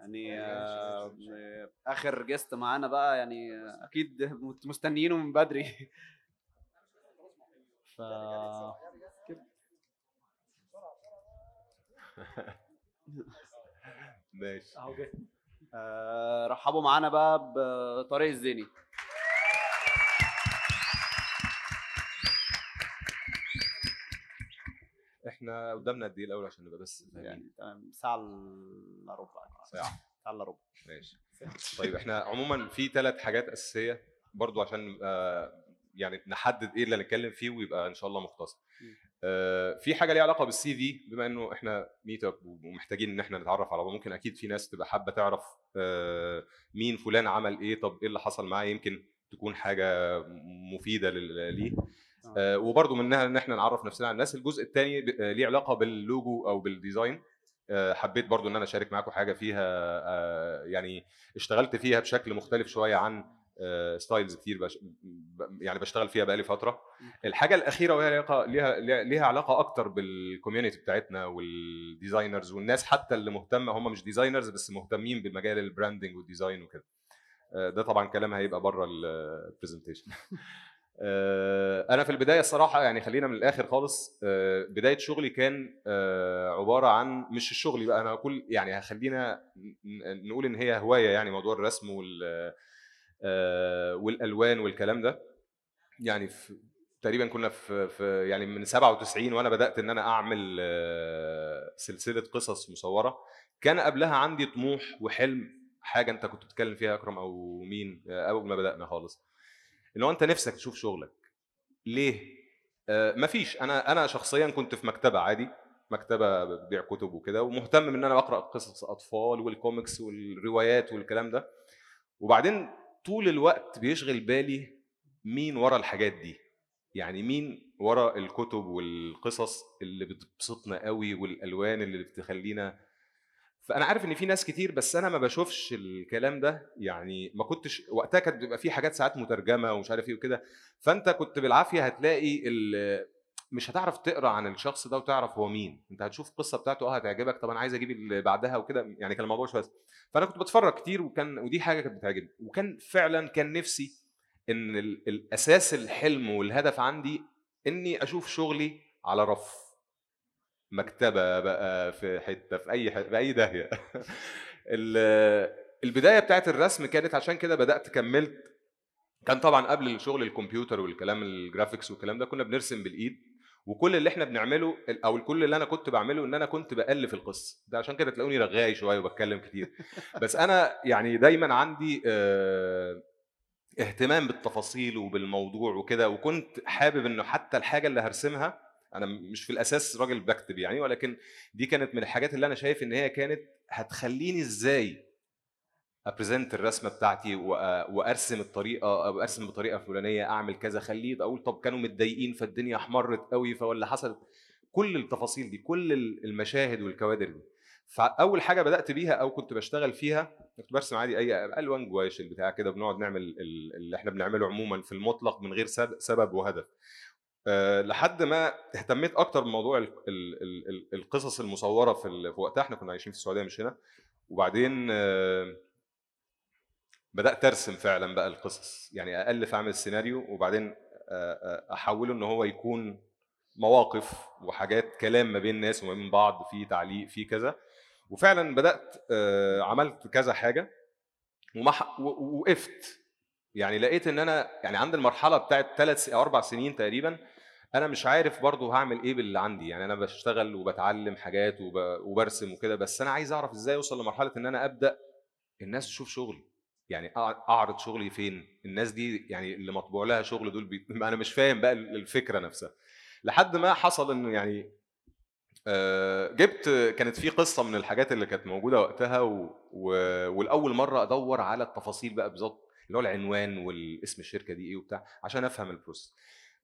يعني آه، آخر جيست معانا بقى يعني آه، أكيد مستنيينه من بدري. ف ماشي. أهو جه. آه، رحبوا معانا بقى بطارق الزيني. إحنا قدامنا قد إيه الأول عشان نبقى بس؟ يعني تمام ساعة الا ربع. ساعة. ساعة الا ربع. ماشي. طيب إحنا عموما في ثلاث حاجات أساسية برضو عشان آه يعني نحدد إيه اللي هنتكلم فيه ويبقى إن شاء الله مختصر. آه في حاجة ليها علاقة بالسي في بما إنه إحنا ميت اب ومحتاجين إن إحنا نتعرف على بعض ممكن أكيد في ناس تبقى حابة تعرف آه مين فلان عمل إيه طب إيه اللي حصل معاه يمكن تكون حاجة مفيدة ليه. آه وبرضو منها إن إحنا نعرف نفسنا على الناس. الجزء الثاني ليه علاقة باللوجو أو بال design. آه، حبيت برضو إن أنا أشارك معاكم حاجة فيها آه، يعني اشتغلت فيها بشكل مختلف شوية عن styles كتير بش... يعني بشتغل فيها بقالي فترة. الحاجة الأخيرة وهي علاقة ليها ليها- علاقة أكتر بال community بتاعتنا وال designers والناس حتى اللي مهتمة. هم مش designers بس مهتمين بمجال ال branding وال design وكده. آه، ده طبعا كلام هيبقى بره البرزنتيشن أنا في البداية الصراحة يعني خلينا من الآخر خالص آه، بداية شغلي كان آه، عبارة عن مش الشغل بقى أنا كل يعني هخلينا ن- نقول إن هي هواية يعني موضوع الرسم وال آه، والألوان والكلام ده. يعني في تقريبا كنا في, في يعني من 97 وأنا بدأت إن أنا أعمل آه، سلسلة قصص مصورة. كان قبلها عندي طموح وحلم حاجة أنت كنت بتتكلم فيها أكرم أو مين؟ آه، أول ما بدأنا خالص. ان هو أنت نفسك تشوف شغلك. ليه؟ آه مفيش. أنا أنا شخصيا كنت في مكتبة عادي مكتبة بتبيع كتب وكده ومهتم ان أنا أقرأ قصص أطفال والكوميكس والروايات والكلام ده. وبعدين طول الوقت بيشغل بالي مين ورا الحاجات دي. يعني مين ورا الكتب والقصص اللي بتبسطنا قوي والألوان اللي بتخلينا فأنا عارف إن في ناس كتير بس أنا ما بشوفش الكلام ده. يعني ما كنتش وقتها كانت بيبقى في حاجات ساعات مترجمة ومش عارف إيه وكده. فأنت كنت بالعافية هتلاقي مش هتعرف تقرأ عن الشخص ده وتعرف هو مين. أنت هتشوف القصة بتاعته آه هتعجبك طب أنا عايز أجيب اللي بعدها وكده. يعني كان الموضوع شوية فأنا كنت بتفرج كتير وكان ودي حاجة كانت بتعجبني. وكان فعلا كان نفسي إن ال- الأساس الحلم والهدف عندي إني أشوف شغلي على رف. مكتبة بقى في حتة في أي حتة في أي داهية. ال- البداية بتاعت الرسم كانت عشان كده بدأت كملت. كان طبعا قبل الشغل الكمبيوتر والكلام الجرافيكس والكلام ده كنا بنرسم بالإيد. وكل اللي إحنا بنعمله أو كل اللي أنا كنت بعمله إن أنا كنت بألف القصة. ده عشان كده تلاقوني رغاي شوية وبتكلم كتير. بس أنا يعني دايما عندي آه، اهتمام بالتفاصيل وبالموضوع وكده وكنت حابب إنه حتى الحاجة اللي هرسمها أنا مش في الأساس راجل بكتب يعني ولكن دي كانت من الحاجات اللي أنا شايف إن هي كانت هتخليني إزاي أبريزنت الرسمة بتاعتي وأرسم الطريقة أو أرسم بطريقة فلانية أعمل كذا خليه أقول طب كانوا متضايقين فالدنيا احمرت قوي فولا حصلت كل التفاصيل دي كل ال- المشاهد والكوادر دي. فأول حاجة بدأت بيها أو كنت بشتغل فيها كنت برسم عادي أي ألوان جوايش البتاع كده بنقعد نعمل ال- اللي إحنا بنعمله عموما في المطلق من غير سب- سبب وهدف. أه لحد ما اهتميت أكتر بموضوع ال- ال- ال- ال- القصص المصورة في في وقتها إحنا كنا عايشين في السعودية مش هنا. وبعدين أه بدأت أرسم فعلا بقى القصص يعني الف اعمل السيناريو وبعدين أه، أحوله إن هو يكون مواقف وحاجات كلام ما بين ناس وما بين بعض في تعليق في كذا. وفعلا بدأت عملت كذا حاجة ووقفت يعني لقيت إن أنا يعني عند المرحلة بتاعت ثلاث أو أربع سنين تقريبا أنا مش عارف برضو هعمل إيه باللي عندي يعني أنا بشتغل وبتعلم حاجات وب... وبرسم وكده بس أنا عايز أعرف إزاي أوصل لمرحلة إن أنا أبدأ الناس تشوف شغلي. يعني أعرض شغلي فين؟ الناس دي يعني اللي مطبوع لها شغل دول بي... أنا مش فاهم بقى الفكرة نفسها. لحد ما حصل انه يعني جبت كانت في قصة من الحاجات اللي كانت موجودة وقتها و... و... والأول مرة أدور على التفاصيل بقى بالظبط اللي هو العنوان والاسم الشركة دي إيه وبتاع عشان أفهم ال process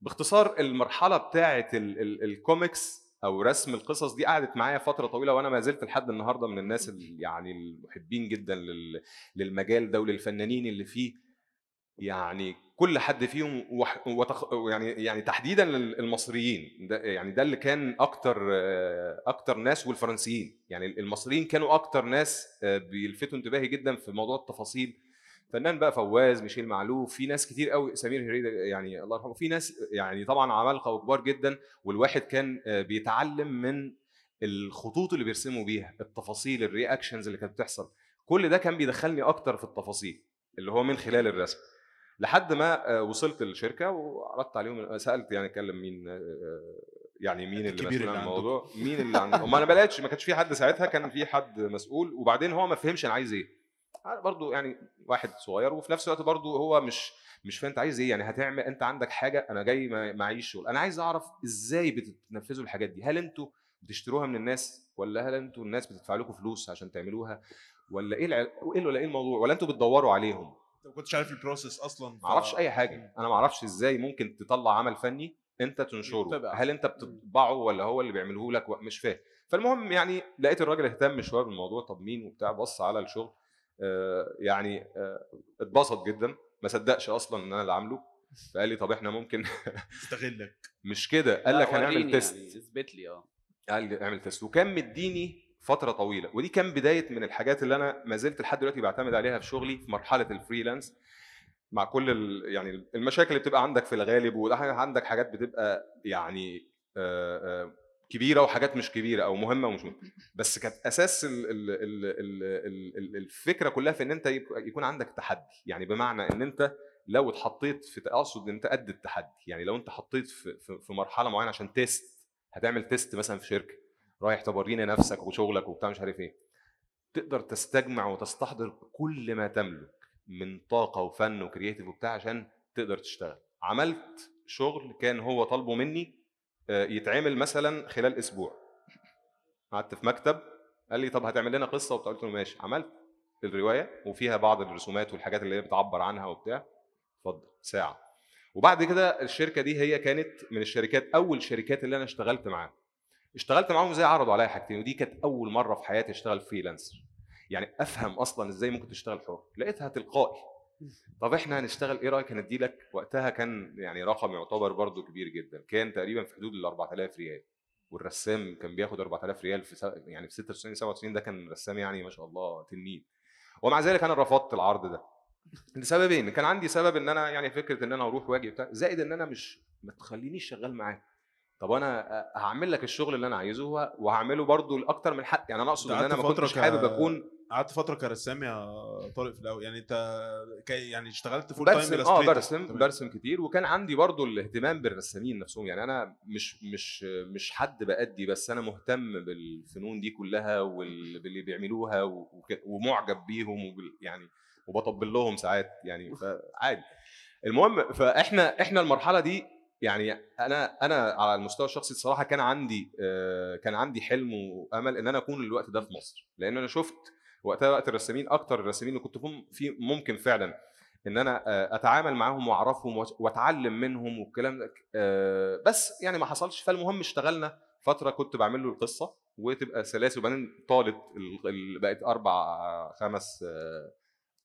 باختصار المرحلة بتاعه ال... ال... الكوميكس أو رسم القصص دي قعدت معايا فترة طويلة وأنا ما زلت لحد النهارده من الناس اللي يعني المحبين جدا لل... للمجال ده وللفنانين اللي فيه. يعني كل حد فيهم وح... وتخ... يعني يعني تحديدا المصريين. ده يعني ده اللي كان أكتر أكتر ناس والفرنسيين. يعني المصريين كانوا أكتر ناس آه، بيلفتوا انتباهي جدا في موضوع التفاصيل فنان بقى فواز ميشيل معلوف في ناس كتير قوي سمير هريده يعني الله يرحمه في ناس يعني طبعا عمالقة وكبار جدا والواحد كان آه، بيتعلم من الخطوط اللي بيرسموا بيها التفاصيل ال reactions اللي كانت بتحصل. كل ده كان بيدخلني أكتر في التفاصيل اللي هو من خلال الرسم. لحد ما آه، وصلت الشركة وعرضت عليهم سألت يعني اتكلم مين آه، يعني مين اللي مسؤول عن الموضوع؟ مين اللي عنده ما أنا بلاقيش ما كانش في حد ساعتها كان في حد مسؤول وبعدين هو ما فهمش أنا عايز إيه. برضه يعني واحد صغير وفي نفس الوقت برضه هو مش مش فاهم انت عايز إيه يعني هتعمل انت عندك حاجة أنا جاي معيش شغل أنا عايز اعرف إزاي بتنفذوا الحاجات دي؟ هل أنتوا بتشتروها من الناس ولا هل أنتوا الناس بتدفع لكم فلوس عشان تعملوها؟ ولا إيه إيه ولا إيه الموضوع؟ ولا أنتوا بتدوروا عليهم؟ انت ما كنتش عارف البروسيس أصلا ف... ما أعرفش اي حاجة. أنا ما أعرفش إزاي ممكن تطلع عمل فني انت تنشره. هل انت بتطبعه ولا هو اللي بيعمله لك؟ مش فاهم. فالمهم يعني لقيت الراجل اهتم شوية بالموضوع طب مين وبتاع بص على الشغل. يعني آه اتبسط جدا. ما صدقش أصلا إن أنا اللي عامله. فقال لي طب إحنا ممكن استغلك. مش كده. قال لك هنعمل test. يعني اثبت لي آه. قال لي اعمل test. وكان مديني فترة طويلة. ودي كان بداية من الحاجات اللي أنا ما زلت لحد دلوقتي بعتمد عليها في شغلي في مرحلة ال freelance مع كل يعني المشاكل اللي بتبقى عندك في الغالب وعندك حاجات بتبقى يعني كبيرة وحاجات مش كبيرة أو مهمة ومش مهمة. بس كانت أساس ال ال ال ال الفكرة كلها في إن أنت يكون عندك تحدي. يعني بمعنى إن أنت لو اتحطيت في أقصد إن أنت قد التحدي. يعني لو أنت حطيت في, في مرحلة معينة عشان test هتعمل test مثلا في شركة. رايح تورينا نفسك وشغلك وبتاع مش عارف إيه. تقدر تستجمع وتستحضر كل ما تملك من طاقة وفن وكرياتيف وبتاع عشان تقدر تشتغل. عملت شغل كان هو طالبه مني يتعمل مثلا خلال أسبوع. قعدت في مكتب قال لي طب هتعمل لنا قصة؟ وبتاع قلت له ماشي. عملت الرواية وفيها بعض الرسومات والحاجات اللي هي بتعبر عنها وبتاع. اتفضل ساعة. وبعد كده الشركة دي هي كانت من الشركات أول شركات اللي أنا اشتغلت معاها. اشتغلت معاهم إزاي عرضوا عليا حاجتين ودي كانت أول مرة في حياتي أشتغل freelancer يعني أفهم أصلا إزاي ممكن تشتغل حر. لقيتها تلقائي. طب إحنا هنشتغل إيه رأيك هندي لك وقتها كان يعني رقم يعتبر برضو كبير جدا كان تقريبا في حدود ال 4000 ريال والرسام كان بياخد 4000 ريال في يعني في 96 97 ده كان رسام يعني ما شاء الله تنين ومع ذلك أنا رفضت العرض ده لسببين كان عندي سبب إن أنا يعني فكرة إن أنا أروح وأجي بتاع زائد إن أنا مش ما تخلينيش شغال معاك طب أنا هعمل لك الشغل اللي أنا عايزه وهعمله برضو لأكتر من حد يعني أنا أقصد إن أنا ما كنتش. حابب أكون قعدت فترة كرسام يا طارق في الأول. يعني أنت يعني اشتغلت full time آه برسم تمام. برسم كتير. وكان عندي برضو الاهتمام بالرسامين نفسهم. يعني أنا مش مش مش حد بأدي بس أنا مهتم بالفنون دي كلها واللي بيعملوها ومعجب بيهم يعني وبطبل لهم ساعات. يعني فعادي. المهم فإحنا إحنا المرحلة دي يعني أنا أنا على المستوى الشخصي الصراحة كان عندي آه، كان عندي حلم وأمل إن أنا أكون الوقت ده في مصر. لأن أنا شفت وقتها وقت الرسامين أكتر الرسامين اللي كنت في ممكن فعلا إن أنا آه، أتعامل معاهم وأعرفهم وأتعلم منهم والكلام ده آه، بس يعني ما حصلش. فالمهم اشتغلنا فترة كنت بعمل له القصة وتبقى سلاسل وبعدين طالت بقت أربع خمس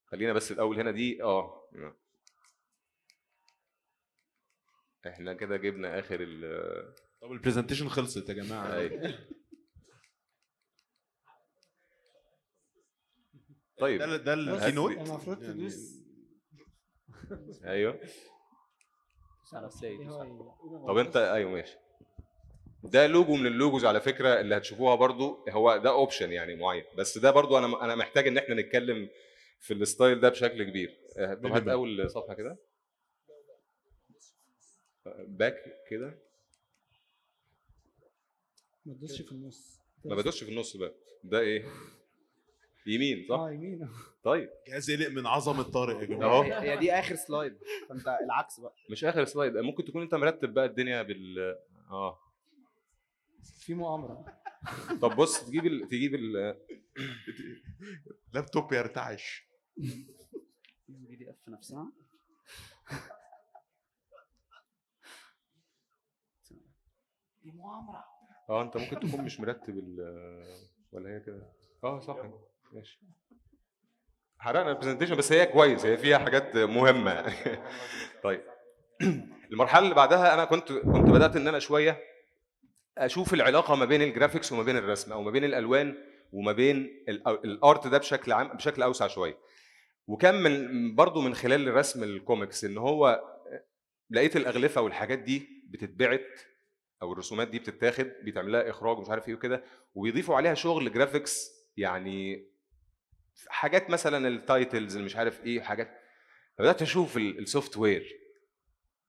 خلينا بس الأول هنا دي آه إحنا كده جبنا آخر ال طب ال presentation خلصت يا جماعة. طيب. ده ده ال Keynote المفروض تدوس. أيوه. طب أنت أيوه ماشي. ده لوجو من ال logos على فكرة اللي هتشوفوها برضو. هو ده option يعني معين. بس ده برضو أنا أنا محتاج إن إحنا نتكلم في ال style ده بشكل كبير. آه، طب هات أول صفحة كده. back كده. ما تدوسش في النص. ما بدوسش في النص بقى. ده إيه؟ يمين صح؟ آه يمين. طيب. جهاز قلق من عظمة طارق يا جماعة. أهو. هي دي آخر slide فأنت العكس بقى. مش آخر slide ممكن تكون أنت مرتب بقى الدنيا بال آه. في مؤامرة. طب بص تجيب ال... تجيب ال لابتوب يرتعش. ال PDF نفسها. دي مؤامرة. آه أنت ممكن تكون مش مرتب ال ولا هي كده. آه صح. ماشي. حرقنا ال presentation بس هي كويس هي فيها حاجات مهمة. طيب. المرحلة اللي بعدها أنا كنت كنت بدأت إن أنا شوية أشوف العلاقة ما بين ال graphics وما بين الرسم أو ما بين الألوان وما بين ال- ال art ده بشكل عام بشكل أوسع شوية. وكان من برضه من خلال الرسم الكوميكس إن هو لقيت الأغلفة والحاجات دي بتتبعت أو الرسومات دي بتتاخد بيتعمل لها إخراج ومش عارف إيه وكده وبيضيفوا عليها شغل graphics يعني حاجات مثلا ال titles اللي مش عارف إيه حاجات فبدأت أشوف ال software.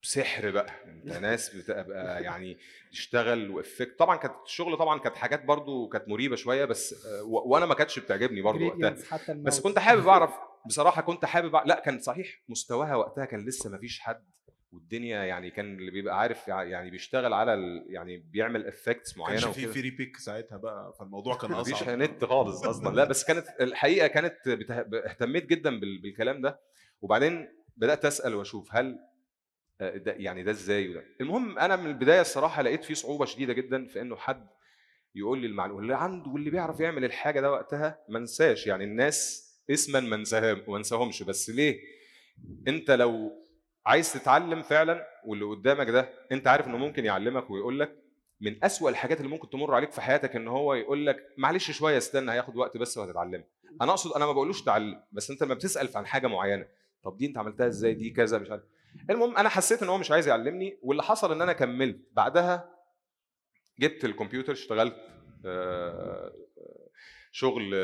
سحر بقى. أنت ناس بتبقى يعني تشتغل وإفكت. طبعا كانت الشغل طبعا كانت حاجات برضو كانت مريبة شوية بس وأنا ما كانتش بتعجبني برضو وقتها. بس. كنت حابب أعرف بصراحة كنت حابب لا كان صحيح مستواها وقتها كان لسه ما فيش حد والدنيا يعني كان اللي بيبقى عارف يع- يعني بيشتغل على ال... يعني بيعمل افكتس ما كانش معينة في فري بيك ساعتها بقى فالموضوع كان مفيش أصعب. نت خالص أصلا. لا بس كانت الحقيقة كانت بته... اهتميت جدا بال... بالكلام ده. وبعدين بدأت أسأل وأشوف هل آه، ده يعني ده إزاي وده. المهم أنا من البداية الصراحة لقيت فيه صعوبة شديدة جدا في إنه حد يقول لي المعلومة. اللي عنده واللي بيعرف يعمل الحاجة ده وقتها ما انساش. يعني الناس اسما ما انساهمش. بس ليه؟ أنت لو عايز تتعلم فعلا واللي قدامك ده أنت عارف إنه ممكن يعلمك ويقول لك من أسوأ الحاجات اللي ممكن تمر عليك في حياتك إن هو يقول لك معلش شوية استنى هياخد وقت بس وهتتعلم. أنا أقصد أنا ما بقولوش تعلم بس أنت لما بتسأل عن حاجة معينة طب دي أنت عملتها إزاي؟ دي كذا مش عارف. المهم أنا حسيت إن هو مش عايز يعلمني واللي حصل إن أنا كملت. بعدها جبت الكمبيوتر اشتغلت آه، شغل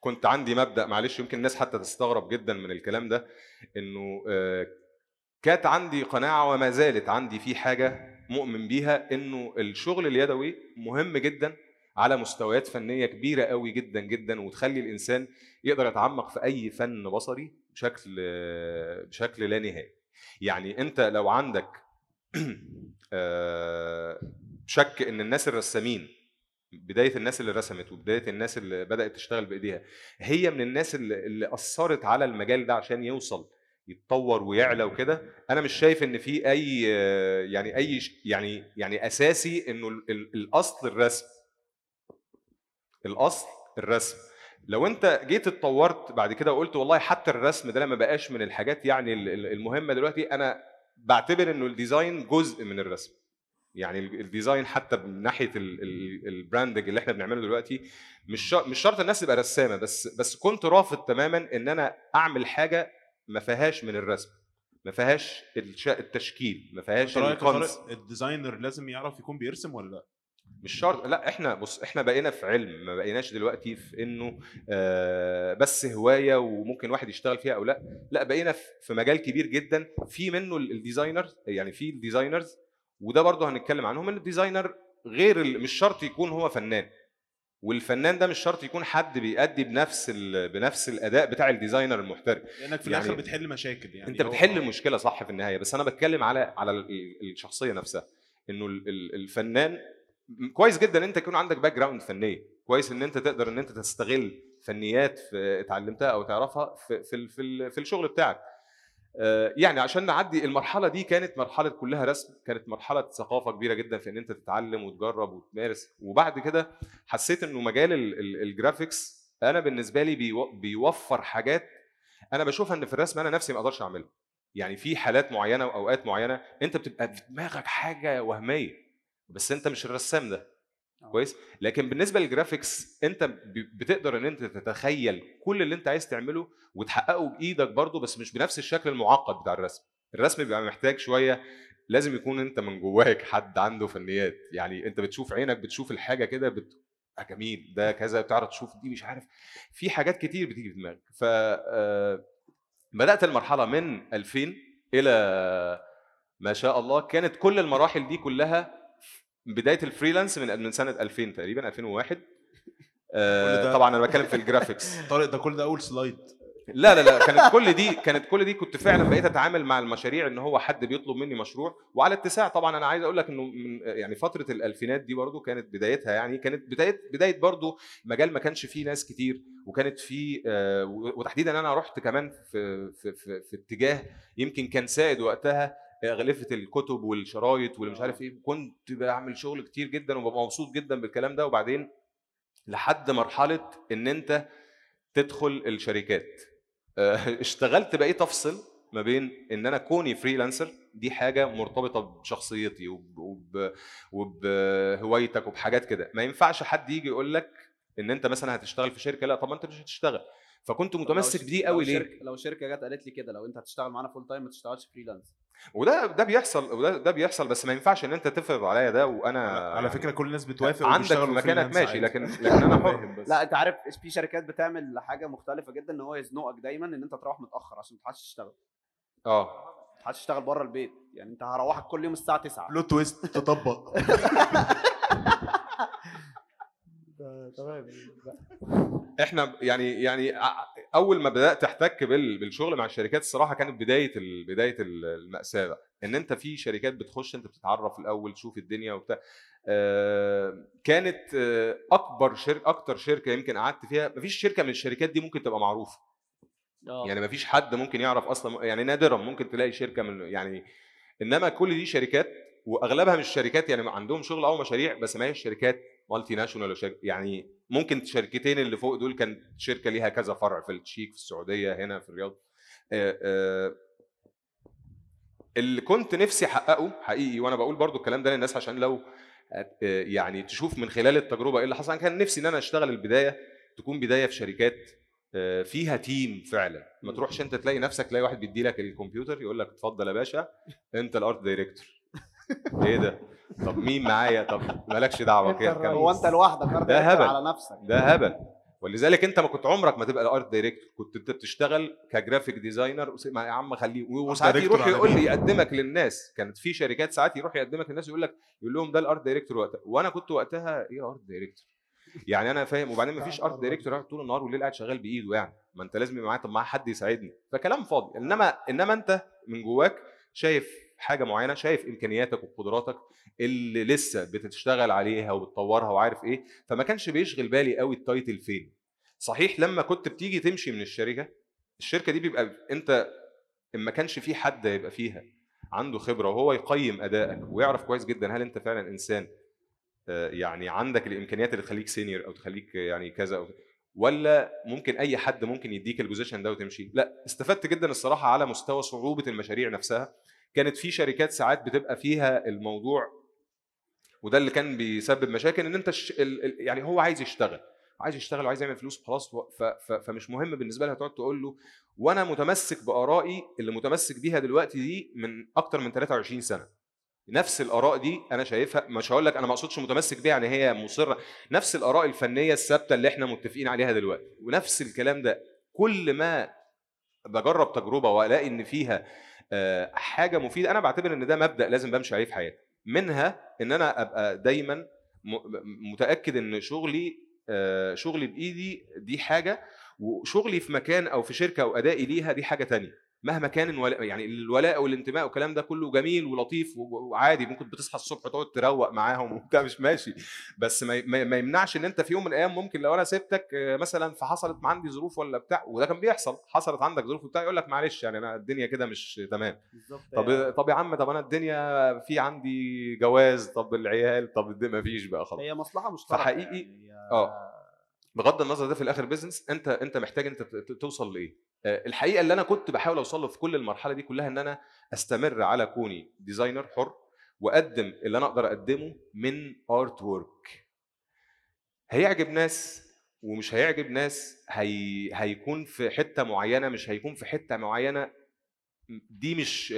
كنت عندي مبدأ معلش يمكن الناس حتى تستغرب جدا من الكلام ده إنه آه، كانت عندي قناعة وما زالت عندي في حاجة مؤمن بيها إنه الشغل اليدوي مهم جدا على مستويات فنية كبيرة قوي جدا جدا وتخلي الإنسان يقدر يتعمق في أي فن بصري بشكل بشكل لا نهائي. يعني أنت لو عندك آه، شك إن الناس الرسامين بداية الناس اللي رسمت وبداية الناس اللي بدأت تشتغل بإيديها هي من الناس اللي, اللي أثرت على المجال ده عشان يوصل يتطور ويعلى وكده. أنا مش شايف إن في أي يعني أي يعني يعني أساسي إنه ال- ال- الأصل الرسم. الأصل الرسم. لو أنت جيت اتطورت بعد كده وقلت والله حتى الرسم ده لما بقاش من الحاجات يعني ال- ال- المهمة دلوقتي أنا بعتبر إنه ال design جزء من الرسم. يعني ال- ال design حتى من ناحية ال- ال- ال branding اللي إحنا بنعمله دلوقتي مش مش شرط الناس تبقى رسامة بس بس كنت رافض تماما إن أنا أعمل حاجة ما فيهاش من الرسم ما فيهاش التشكيل ما فيهاش ال designer لازم يعرف يكون بيرسم ولا لأ؟ مش شرط لأ إحنا بص إحنا بقينا في علم ما بقيناش دلوقتي في إنه آه بس هواية وممكن واحد يشتغل فيها أو لأ لأ بقينا في مجال كبير جدا في منه ال- ال designer يعني في ال designers وده برضه هنتكلم عنهم إن ال designer غير مش شرط يكون هو فنان. والفنان ده مش شرط يكون حد بيأدي بنفس بنفس الأداء بتاع ال designer المحترف. لأنك في يعني الآخر بتحل مشاكل يعني. أنت بتحل المشكلة صح في النهاية بس أنا بتكلم على على ال- ال- الشخصية نفسها. إنه ال- ال- الفنان كويس جدا إن أنت يكون عندك background فنيه كويس إن أنت تقدر إن أنت تستغل فنيات اتعلمتها أو تعرفها في في في, في الشغل بتاعك. آه، يعني عشان نعدي المرحلة دي كانت مرحلة كلها رسم كانت مرحلة ثقافة كبيرة جدا في إن أنت تتعلم وتجرب وتمارس وبعد كده حسيت إنه مجال ال- ال- ال graphics أنا بالنسبة لي بيو- بيوفر حاجات أنا بشوفها إن في الرسم أنا نفسي ما أقدرش أعملها يعني في حالات معينة واوقات معينة أنت بتبقى في دماغك حاجة وهمية بس أنت مش الرسام ده آه. كويس؟ لكن بالنسبة لل graphics أنت بتقدر إن أنت تتخيل كل اللي أنت عايز تعمله وتحققه بإيدك برضه بس مش بنفس الشكل المعقد بتاع الرسم. الرسم بيبقى محتاج شوية لازم يكون أنت من جواك حد عنده فنيات. يعني أنت بتشوف عينك بتشوف الحاجة كده بت... آه جميل ده كذا بتعرف تشوف دي مش عارف. في حاجات كتير بتيجي في دماغك. ف آه، بدأت المرحلة من 2000 إلى ما شاء الله كانت كل المراحل دي كلها بداية ال freelance من من سنة 2000 تقريبا 2001 آه، طبعا أنا بتكلم في ال graphics طارق ده كل ده أول slide لا لا لا كانت كل دي كانت كل دي كنت فعلا بقيت أتعامل مع المشاريع إن هو حد بيطلب مني مشروع. وعلى اتساع طبعا أنا عايز أقول لك إنه من يعني فترة الألفينات دي برضو كانت بدايتها يعني كانت بداية بداية برضو مجال ما كانش فيه ناس كتير. وكانت فيه آه، وتحديدا أنا رحت كمان في في في, في اتجاه يمكن كان سائد وقتها اغلفه الكتب والشرايط واللي مش عارف إيه كنت بعمل شغل كتير جدا وببقى مبسوط جدا بالكلام ده. وبعدين لحد مرحلة إن أنت تدخل الشركات. آه، اشتغلت بقيت افصل ما بين إن أنا كوني فريلانسر دي حاجة مرتبطة بشخصيتي وب- وب- وبهوايتك وبحاجات كده. ما ينفعش حد يجي يقول لك إن أنت مثلا هتشتغل في شركة لأ طب ما أنت مش هتشتغل. فكنت متمسك بدي قوي ليه؟ شركة لو شركة جت قالت لي كده لو أنت هتشتغل معانا full time ما تشتغلش freelance وده ده بيحصل وده ده بيحصل بس ما ينفعش إن أنت تفرض عليا ده وأنا على يعني فكرة كل الناس بتوافق عندك مكانك ماشي. لكن لكن أنا حر. لا أنت عارف في شركات بتعمل حاجة مختلفة جدا إن هو يزنقك دايما إن أنت تروح متأخر عشان ما تلحقش تشتغل. آه. ما تشتغل بره البيت. يعني أنت هروحك كل يوم الساعة 9 بلوت تويست تطبق. تمام. إحنا يعني يعني أول ما بدأت أحتك بال- بالشغل مع الشركات الصراحة كانت بداية بداية ال- المأساة بقى. إن أنت في شركات بتخش أنت بتتعرف الأول تشوف الدنيا وبتاع. آه، كانت آه، أكبر شركه أكتر شركة يمكن قعدت فيها. مفيش شركة من الشركات دي ممكن تبقى معروفة. يعني مفيش حد ممكن يعرف أصلا يعني نادرا ممكن تلاقي شركة من يعني إنما كل دي شركات وأغلبها مش شركات يعني عندهم شغل أو مشاريع بس ما هيش شركات مالتي ناشونال يعني ممكن شركتين اللي فوق دول كان شركة ليها كذا فرع في التشيك في السعودية هنا في الرياض. اللي كنت نفسي أحققه حقيقي وأنا بقول برضو الكلام ده للناس عشان لو يعني تشوف من خلال التجربة إيه اللي حصل. كان نفسي إن أنا أشتغل البداية تكون بداية في شركات فيها team فعلا. ما تروحش أنت تلاقي نفسك تلاقي واحد بيدي لك الكمبيوتر يقول لك اتفضل يا باشا أنت ال art director إيه ده؟ طب مين معايا؟ طب مالكش دعوة كده. هو أنت لوحدك ده هبل. على نفسك. ده هبل. ولذلك أنت ما كنت عمرك ما تبقى ال art director. كنت أنت بتشتغل ك graphic designer. يا عم خليه. وساعات يروح يقول لي. يقدمك للناس. كانت في شركات ساعات يروح يقدمك للناس يقول لك يقول لهم ده ال art director وقتها. وأنا كنت وقتها إيه art director؟ يعني أنا فاهم. وبعدين ما فيش art director قاعد طول النهار والليل قاعد شغال بإيده يعني. ما أنت لازم يبقى معايا. طب معايا حد يساعدني. فكلام فاضي. انما إنما أنت من جواك شايف حاجة معينة شايف إمكانياتك وقدراتك اللي لسه بتشتغل عليها وبتطورها وعارف إيه فما كانش بيشغل بالي قوي ال title فين. صحيح لما كنت بتيجي تمشي من الشركة الشركة دي بيبقى أنت إن ما كانش في حد يبقى فيها عنده خبرة وهو يقيم أدائك ويعرف كويس جدا هل أنت فعلا إنسان آه، يعني عندك الإمكانيات اللي تخليك senior أو تخليك يعني كذا أو ولا ممكن أي حد ممكن يديك ال position ده وتمشي؟ لا استفدت جدا الصراحة على مستوى صعوبة المشاريع نفسها كانت في شركات ساعات بتبقى فيها الموضوع وده اللي كان بيسبب مشاكل إن أنت ش... ال... يعني هو عايز يشتغل عايز يشتغل وعايز يعمل فلوس خلاص ف... ف... فمش مهم بالنسبة لها تقعد تقول له وأنا متمسك بآرائي اللي متمسك بيها دلوقتي دي من أكتر من 23 سنة. نفس الآراء دي أنا شايفها مش هقول لك أنا ما أقصدش متمسك بيها يعني هي مصرة نفس الآراء الفنية الثابتة اللي إحنا متفقين عليها دلوقتي ونفس الكلام ده. كل ما بجرب تجربة وألاقي إن فيها حاجة مفيدة. أنا بعتبر إن ده مبدأ لازم بمشي عليه في حياتي. منها إن أنا أبقى دايما متأكد إن شغلي آه، شغلي بإيدي دي حاجة وشغلي في مكان أو في شركة أو ادائي ليها دي حاجة تانية. مهما كان الولاء يعني الولاء والانتماء والكلام ده كله جميل ولطيف وعادي ممكن بتصحى الصبح تقعد تروق معاهم وبتاع مش ماشي. بس ما ما- يمنعش إن أنت في يوم من الأيام ممكن لو أنا سبتك آه، مثلا فحصلت عندي ظروف ولا بتاع وده كان بيحصل حصلت عندك ظروف بتاع يقول لك معلش يعني أنا الدنيا كده مش تمام. طب طب يا عم طب أنا الدنيا في عندي جواز طب العيال طب ما فيش بقى خلاص. هي مصلحة مشتركة فحقيقي- يعني آه. بغض النظر ده في الآخر بيزنس أنت أنت محتاج أنت توصل لإيه؟ الحقيقة اللي أنا كنت بحاول أوصل له في كل المرحلة دي كلها إن أنا أستمر على كوني designer حر وأقدم اللي أنا أقدر أقدمه من artwork هيعجب ناس ومش هيعجب ناس هي... هيكون في حتة معينة مش هيكون في حتة معينة دي مش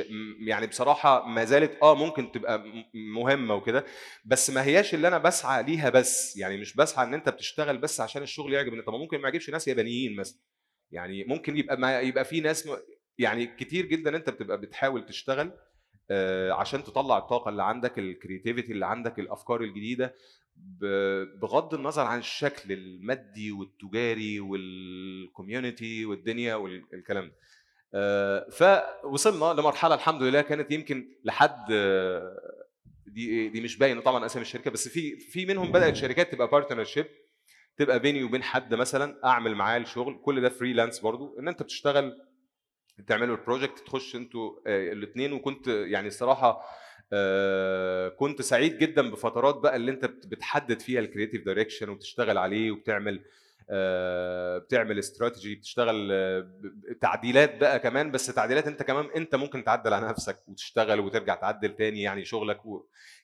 يعني بصراحة ما زالت آه ممكن تبقى مهمة وكده بس ما هياش اللي أنا بسعى ليها بس يعني مش بسعى إن أنت بتشتغل بس عشان الشغل يعجب طب ممكن ما يعجبش ناس يابانيين مثلا. يعني ممكن يبقى ما يبقى في ناس يعني كتير جدا أنت بتبقى بتحاول تشتغل عشان تطلع الطاقة اللي عندك ال creativity اللي عندك الأفكار الجديدة بغض النظر عن الشكل المادي والتجاري وال community والدنيا والكلام ده. فوصلنا لمرحلة الحمد لله كانت يمكن لحد دي دي مش باينة طبعا أسامي الشركة بس في في منهم بدأت شركات تبقى partnership تبقى بيني وبين حد مثلا أعمل معاه الشغل كل ده freelance برضو إن أنت بتشتغل تعملوا ال project تخش أنتوا الاثنين وكنت يعني الصراحة آه، كنت سعيد جدا بفترات بقى اللي أنت بت- بتحدد فيها ال creative direction وبتشتغل عليه وبتعمل آه، بتعمل استراتيجي بتشتغل آه، تعديلات بقى كمان. بس تعديلات أنت كمان أنت ممكن تعدل على نفسك وتشتغل وترجع تعدل تاني يعني شغلك.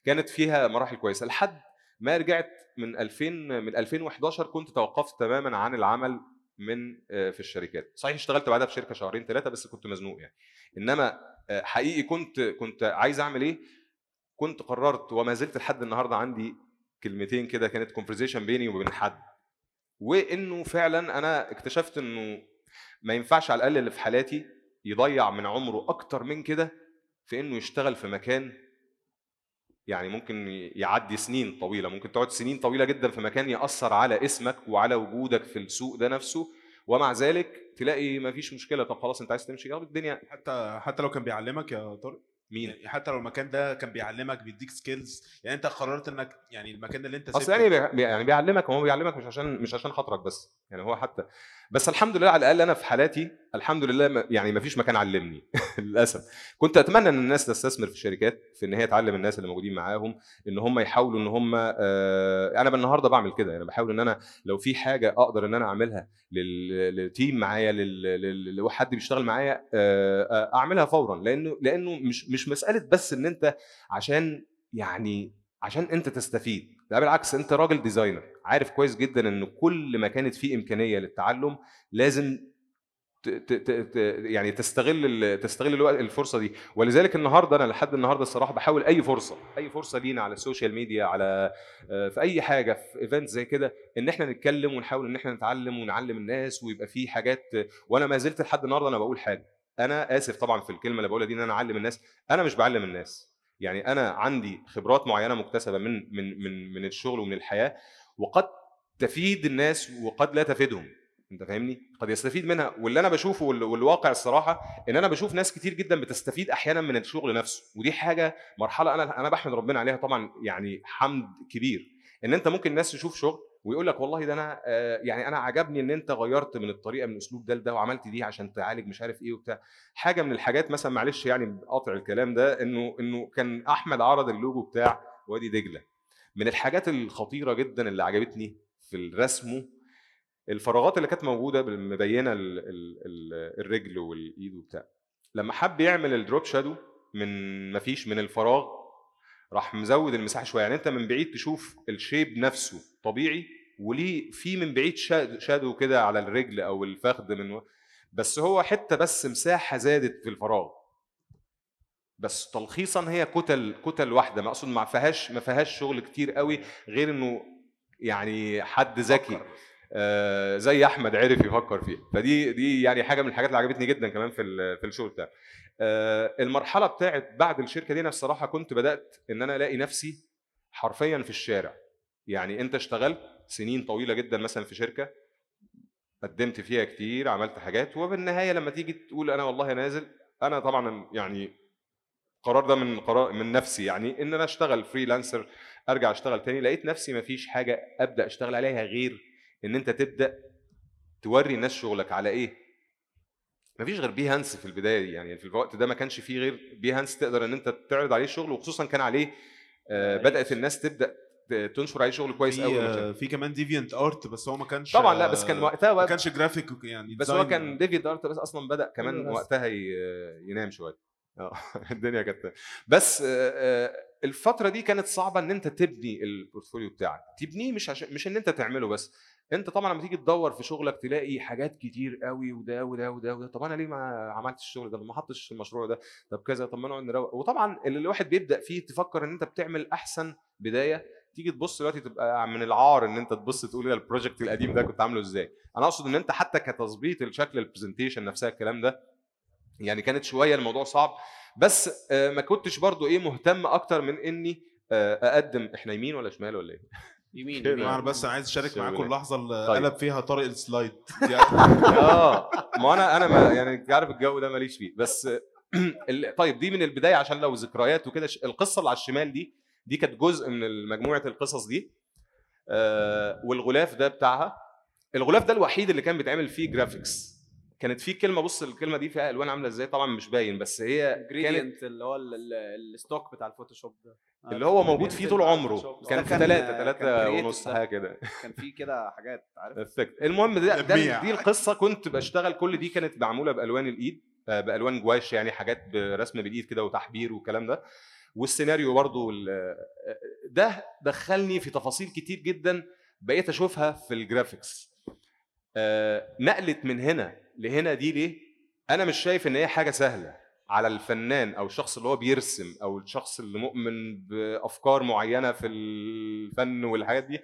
كانت فيها مراحل كويسة. لحد ما رجعت من 2000 من 2011 كنت توقفت تماما عن العمل من آه، في الشركات. صحيح اشتغلت بعدها في شركة شهرين ثلاثة بس كنت مزنوق يعني. إنما آه، حقيقي كنت كنت عايز أعمل إيه؟ كنت قررت وما زلت لحد النهارده عندي كلمتين كده كانت كونفرزيشن بيني وبين حد. وإنه فعلا أنا اكتشفت إنه ما ينفعش على الأقل اللي في حالاتي يضيع من عمره أكتر من كده في إنه يشتغل في مكان يعني ممكن يعدي سنين طويلة ممكن تقعد سنين طويلة جدا في مكان يأثر على اسمك وعلى وجودك في السوق ده نفسه ومع ذلك تلاقي ما فيش مشكلة. طب خلاص أنت عايز تمشي يلا الدنيا حتى حتى لو كان بيعلمك يا طارق؟ مين؟ يعني حتى لو المكان ده كان بيعلمك بيديك skills يعني أنت قررت إنك يعني المكان اللي أنت أصل يعني بي- يعني بيعلمك هو بيعلمك مش عشان مش عشان خاطرك بس يعني هو حتى بس الحمد لله على الأقل أنا في حالاتي الحمد لله يعني ما فيش مكان علمني. للأسف. كنت أتمنى إن الناس تستثمر في الشركات في إن هي تعلم الناس اللي موجودين معاهم إن هم يحاولوا إن هم آه، أنا النهارده بعمل كده. أنا بحاول إن أنا لو في حاجة أقدر إن أنا أعملها لل- لل team معايا لل- لل- لو حد بيشتغل معايا آه، آه، أعملها فورا. لأنه لأنه مش مش مسألة بس إن أنت عشان يعني عشان أنت تستفيد. لا بالعكس انت راجل designer عارف كويس جدا إن كل ما كانت فيه إمكانية للتعلم لازم ت- ت- ت- يعني تستغل تستغل الوقت الفرصة دي. ولذلك النهارده أنا لحد النهارده الصراحة بحاول أي فرصة أي فرصة لينا على ال social media على آه، في أي حاجة في event زي كده إن إحنا نتكلم ونحاول إن إحنا نتعلم ونعلم الناس ويبقى في حاجات وأنا ما زلت لحد النهارده أنا بقول حاجة أنا آسف طبعا في الكلمة اللي بقولها دي إن أنا أعلم الناس أنا مش بعلم الناس. يعني أنا عندي خبرات معينة مكتسبة من من من من الشغل ومن الحياة وقد تفيد الناس وقد لا تفيدهم. أنت فاهمني؟ قد يستفيد منها. واللي أنا بشوفه وال- والواقع الصراحة إن أنا بشوف ناس كتير جدا بتستفيد أحيانا من الشغل نفسه. ودي حاجة مرحلة أنا أنا بحمد ربنا عليها طبعا يعني حمد كبير. إن أنت ممكن الناس تشوف شغل ويقول لك والله ده أنا آه، يعني أنا عجبني إن أنت غيرت من الطريقة من الاسلوب ده لده وعملت دي عشان تعالج مش عارف إيه وبتاع. حاجة من الحاجات مثلا معلش يعني قاطع الكلام ده إنه إنه كان أحمد عرض اللوجو بتاع وادي دجلة. من الحاجات الخطيرة جدا اللي عجبتني في الرسم الفراغات اللي كانت موجودة مبينة ال- ال- ال- الرجل والإيد وبتاع. لما حب يعمل ال drop shadow من مفيش من الفراغ راح مزود المساحة شوية. يعني أنت من بعيد تشوف ال shape نفسه طبيعي وليه في من بعيد shad- shadow كده على الرجل أو الفخذ من و... بس هو حتة بس مساحة زادت في الفراغ. بس تلخيصا هي كتل كتل واحدة ما أقصد ما فيهاش ما فيهاش شغل كتير قوي غير إنه يعني حد ذكي. آه، زي أحمد عرف يفكر فيها. فدي دي يعني حاجة من الحاجات اللي عجبتني جدا كمان في في الشغل بتاعي. آه، المرحلة بتاعت بعد الشركة دي أنا الصراحة كنت بدأت إن أنا ألاقي نفسي حرفيا في الشارع. يعني انت اشتغلت سنين طويلة جدا مثلا في شركة قدمت فيها كتير عملت حاجات وبالنهاية لما تيجي تقول أنا والله نازل أنا طبعا يعني القرار ده من قرار من نفسي يعني إن أنا أشتغل freelancer أرجع أشتغل تاني لقيت نفسي مفيش حاجة أبدأ أشتغل عليها غير إن أنت تبدأ توري الناس شغلك على إيه؟ مفيش غير Behance في البداية دي يعني في الوقت ده ما كانش فيه غير Behance تقدر إن أنت تعرض عليه شغل وخصوصا كان عليه آه بدأت الناس تبدأ تنشر عليه شغل كويس في قوي آه، في كمان ديفيانت ارت بس هو ما كانش طبعا لا بس كان آه، وقتها ما كانش جرافيك يعني بس هو. كان DeviantArt بس أصلا بدأ كمان كله رسم. وقتها ينام شوية. آه الدنيا كانت بس آه، آه، الفترة دي كانت صعبة إن أنت تبني ال portfolio بتاعك. تبنيه مش عشان مش إن أنت تعمله بس. أنت طبعا لما تيجي تدور في شغلك تلاقي حاجات كتير قوي وده وده وده وده. طب أنا ليه ما عملتش الشغل ده؟ ما حطش المشروع ده؟ طب كذا. طب ما نقعد نروق. وطبعا اللي الواحد بيبدأ فيه تفكر إن أنت بتعمل أحسن بداية تيجي تبص دلوقتي تبقى من العار إن أنت تبص تقول إيه ال project القديم ده كنت عامله إزاي؟ أنا أقصد إن أنت حتى كتظبيط الشكل ال presentation نفسها الكلام ده يعني كانت شوية الموضوع صعب. بس آه، ما كنتش برضو إيه مهتم أكتر من إني آه، أقدم. إحنا يمين ولا شمال ولا إيه؟ يمين. يمين. أنا بس أنا عايز أشارك معاكم. اللحظة اللي طيب. قلب فيها طارق السلايد. آه. ما أنا أنا ما يعني أنت عارف الجو ده ماليش فيه. بس ال- طيب دي من البداية عشان لو ذكريات وكده القصة اللي على الشمال دي دي كانت جزء من مجموعة القصص دي. آه والغلاف ده بتاعها. الغلاف ده الوحيد اللي كان بيتعمل فيه graphics كانت في كلمة بص الكلمة دي فيها ألوان عاملة إزاي؟ طبعا مش باين بس هي كانت اللي هو ال- ال- ال stock بتاع ال Photoshop ده. اللي هو موجود فيه طول عمره. كان في ثلاثة ثلاثة ونص ده. حاجة كده. كان في كده حاجات عارف. المهم ده, ده. دي القصة. كنت بشتغل كل دي كانت معمولة بألوان الإيد آه، بألوان gouache يعني حاجات برسم بالإيد كده وتحبير والكلام ده. والسيناريو برضو ده دخلني في تفاصيل كتير جدا بقيت أشوفها في ال graphics. آه، نقلت من هنا لهنا دي ليه؟ أنا مش شايف إن هي حاجة سهلة على الفنان أو الشخص اللي هو بيرسم أو الشخص اللي مؤمن بأفكار معينة في الفن والحاجات دي.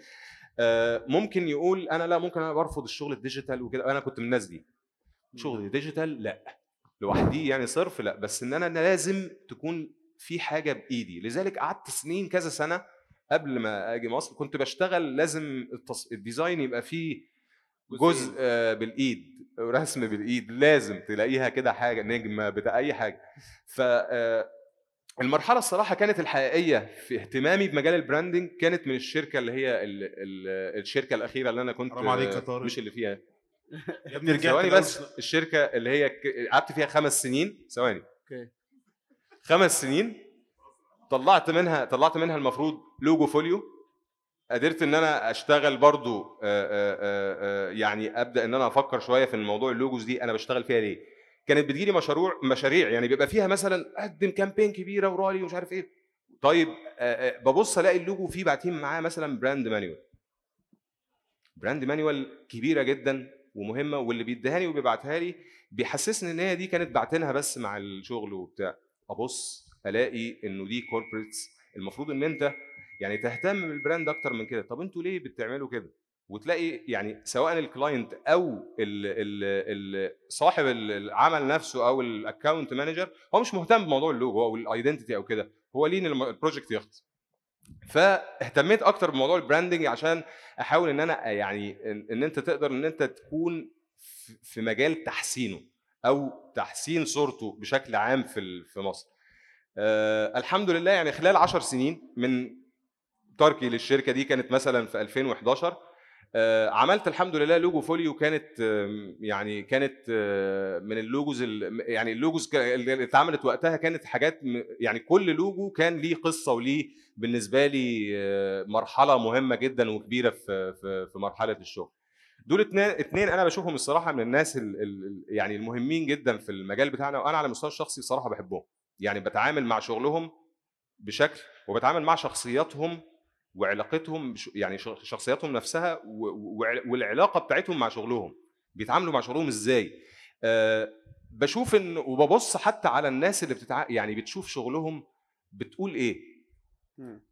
آه، ممكن يقول أنا لا ممكن أنا برفض الشغل ال digital وكده. أنا كنت من الناس دي. شغل digital؟ لا. لوحدي يعني صرف؟ لا. بس إن أنا لازم تكون في حاجة بإيدي. لذلك قعدت سنين كذا سنة قبل ما أجي مصر كنت بشتغل لازم التص... ال design يبقى فيه جزء آه، بالإيد رسم بالإيد لازم تلاقيها كده حاجة نجمة بتاع أي حاجة. ف آه، المرحلة الصراحة كانت الحقيقية في اهتمامي بمجال ال branding كانت من الشركة اللي هي ال ال الشركة الأخيرة اللي أنا كنت. مش اللي فيها. يا ابني رجعت ثواني بس الشركة اللي هي قعدت فيها خمس سنين. ثواني. okay. خمس سنين طلعت منها طلعت منها المفروض logo folio. قدرت إن أنا أشتغل برضو آه، آه، آه، يعني أبدأ إن أنا أفكر شوية في الموضوع ال logos دي أنا بشتغل فيها ليه؟ كانت بتجيلي مشروع مشاريع يعني بيبقى فيها مثلا قدم campaign كبيرة ورالي ومش عارف إيه. طيب ببص ألاقي اللوجو فيه بعتين معاه مثلا brand manual. brand manual كبيرة جدا ومهمة واللي بيديهاني وبيبعتها لي بيحسسني إن هي دي كانت بعتينها بس مع الشغل وبتاع. أبص ألاقي إنه دي corporates المفروض إن أنت يعني تهتم بال brand أكتر من كده. طب أنتوا ليه بتعملوا كده؟ وتلاقي يعني سواء ال client أو ال ال ال صاحب ال- العمل نفسه أو ال account manager هو مش مهتم بموضوع اللوجو أو ال identity أو كده هو ليه ال project يخلص. فاهتميت أكتر بموضوع ال branding عشان أحاول إن أنا يعني إن, أنت تقدر إن أنت تكون في مجال تحسينه. أو تحسين صورته بشكل عام في في مصر. آه الحمد لله يعني خلال 10 سنين من تركي للشركة دي كانت مثلا في 2011 آه عملت الحمد لله logo folio كانت يعني كانت آه، من ال logos ال- يعني ال logos اللي اتعملت وقتها كانت حاجات يعني كل لوجو كان ليه قصة وليه بالنسبة لي آه، مرحلة مهمة جدا وكبيرة في في مرحلة الشغل. دول اتنين اتنين أنا بشوفهم الصراحة من الناس ال ال يعني المهمين جدا في المجال بتاعنا وأنا على المستوى الشخصي الصراحة بحبهم. يعني بتعامل مع شغلهم بشكل وبتعامل مع شخصياتهم وعلاقتهم يعني شخصياتهم نفسها والعلاقة بتاعتهم مع شغلهم. بيتعاملوا مع شغلهم إزاي؟ أه بشوف إن وببص حتى على الناس اللي بتتع... يعني بتشوف شغلهم بتقول إيه؟ مم.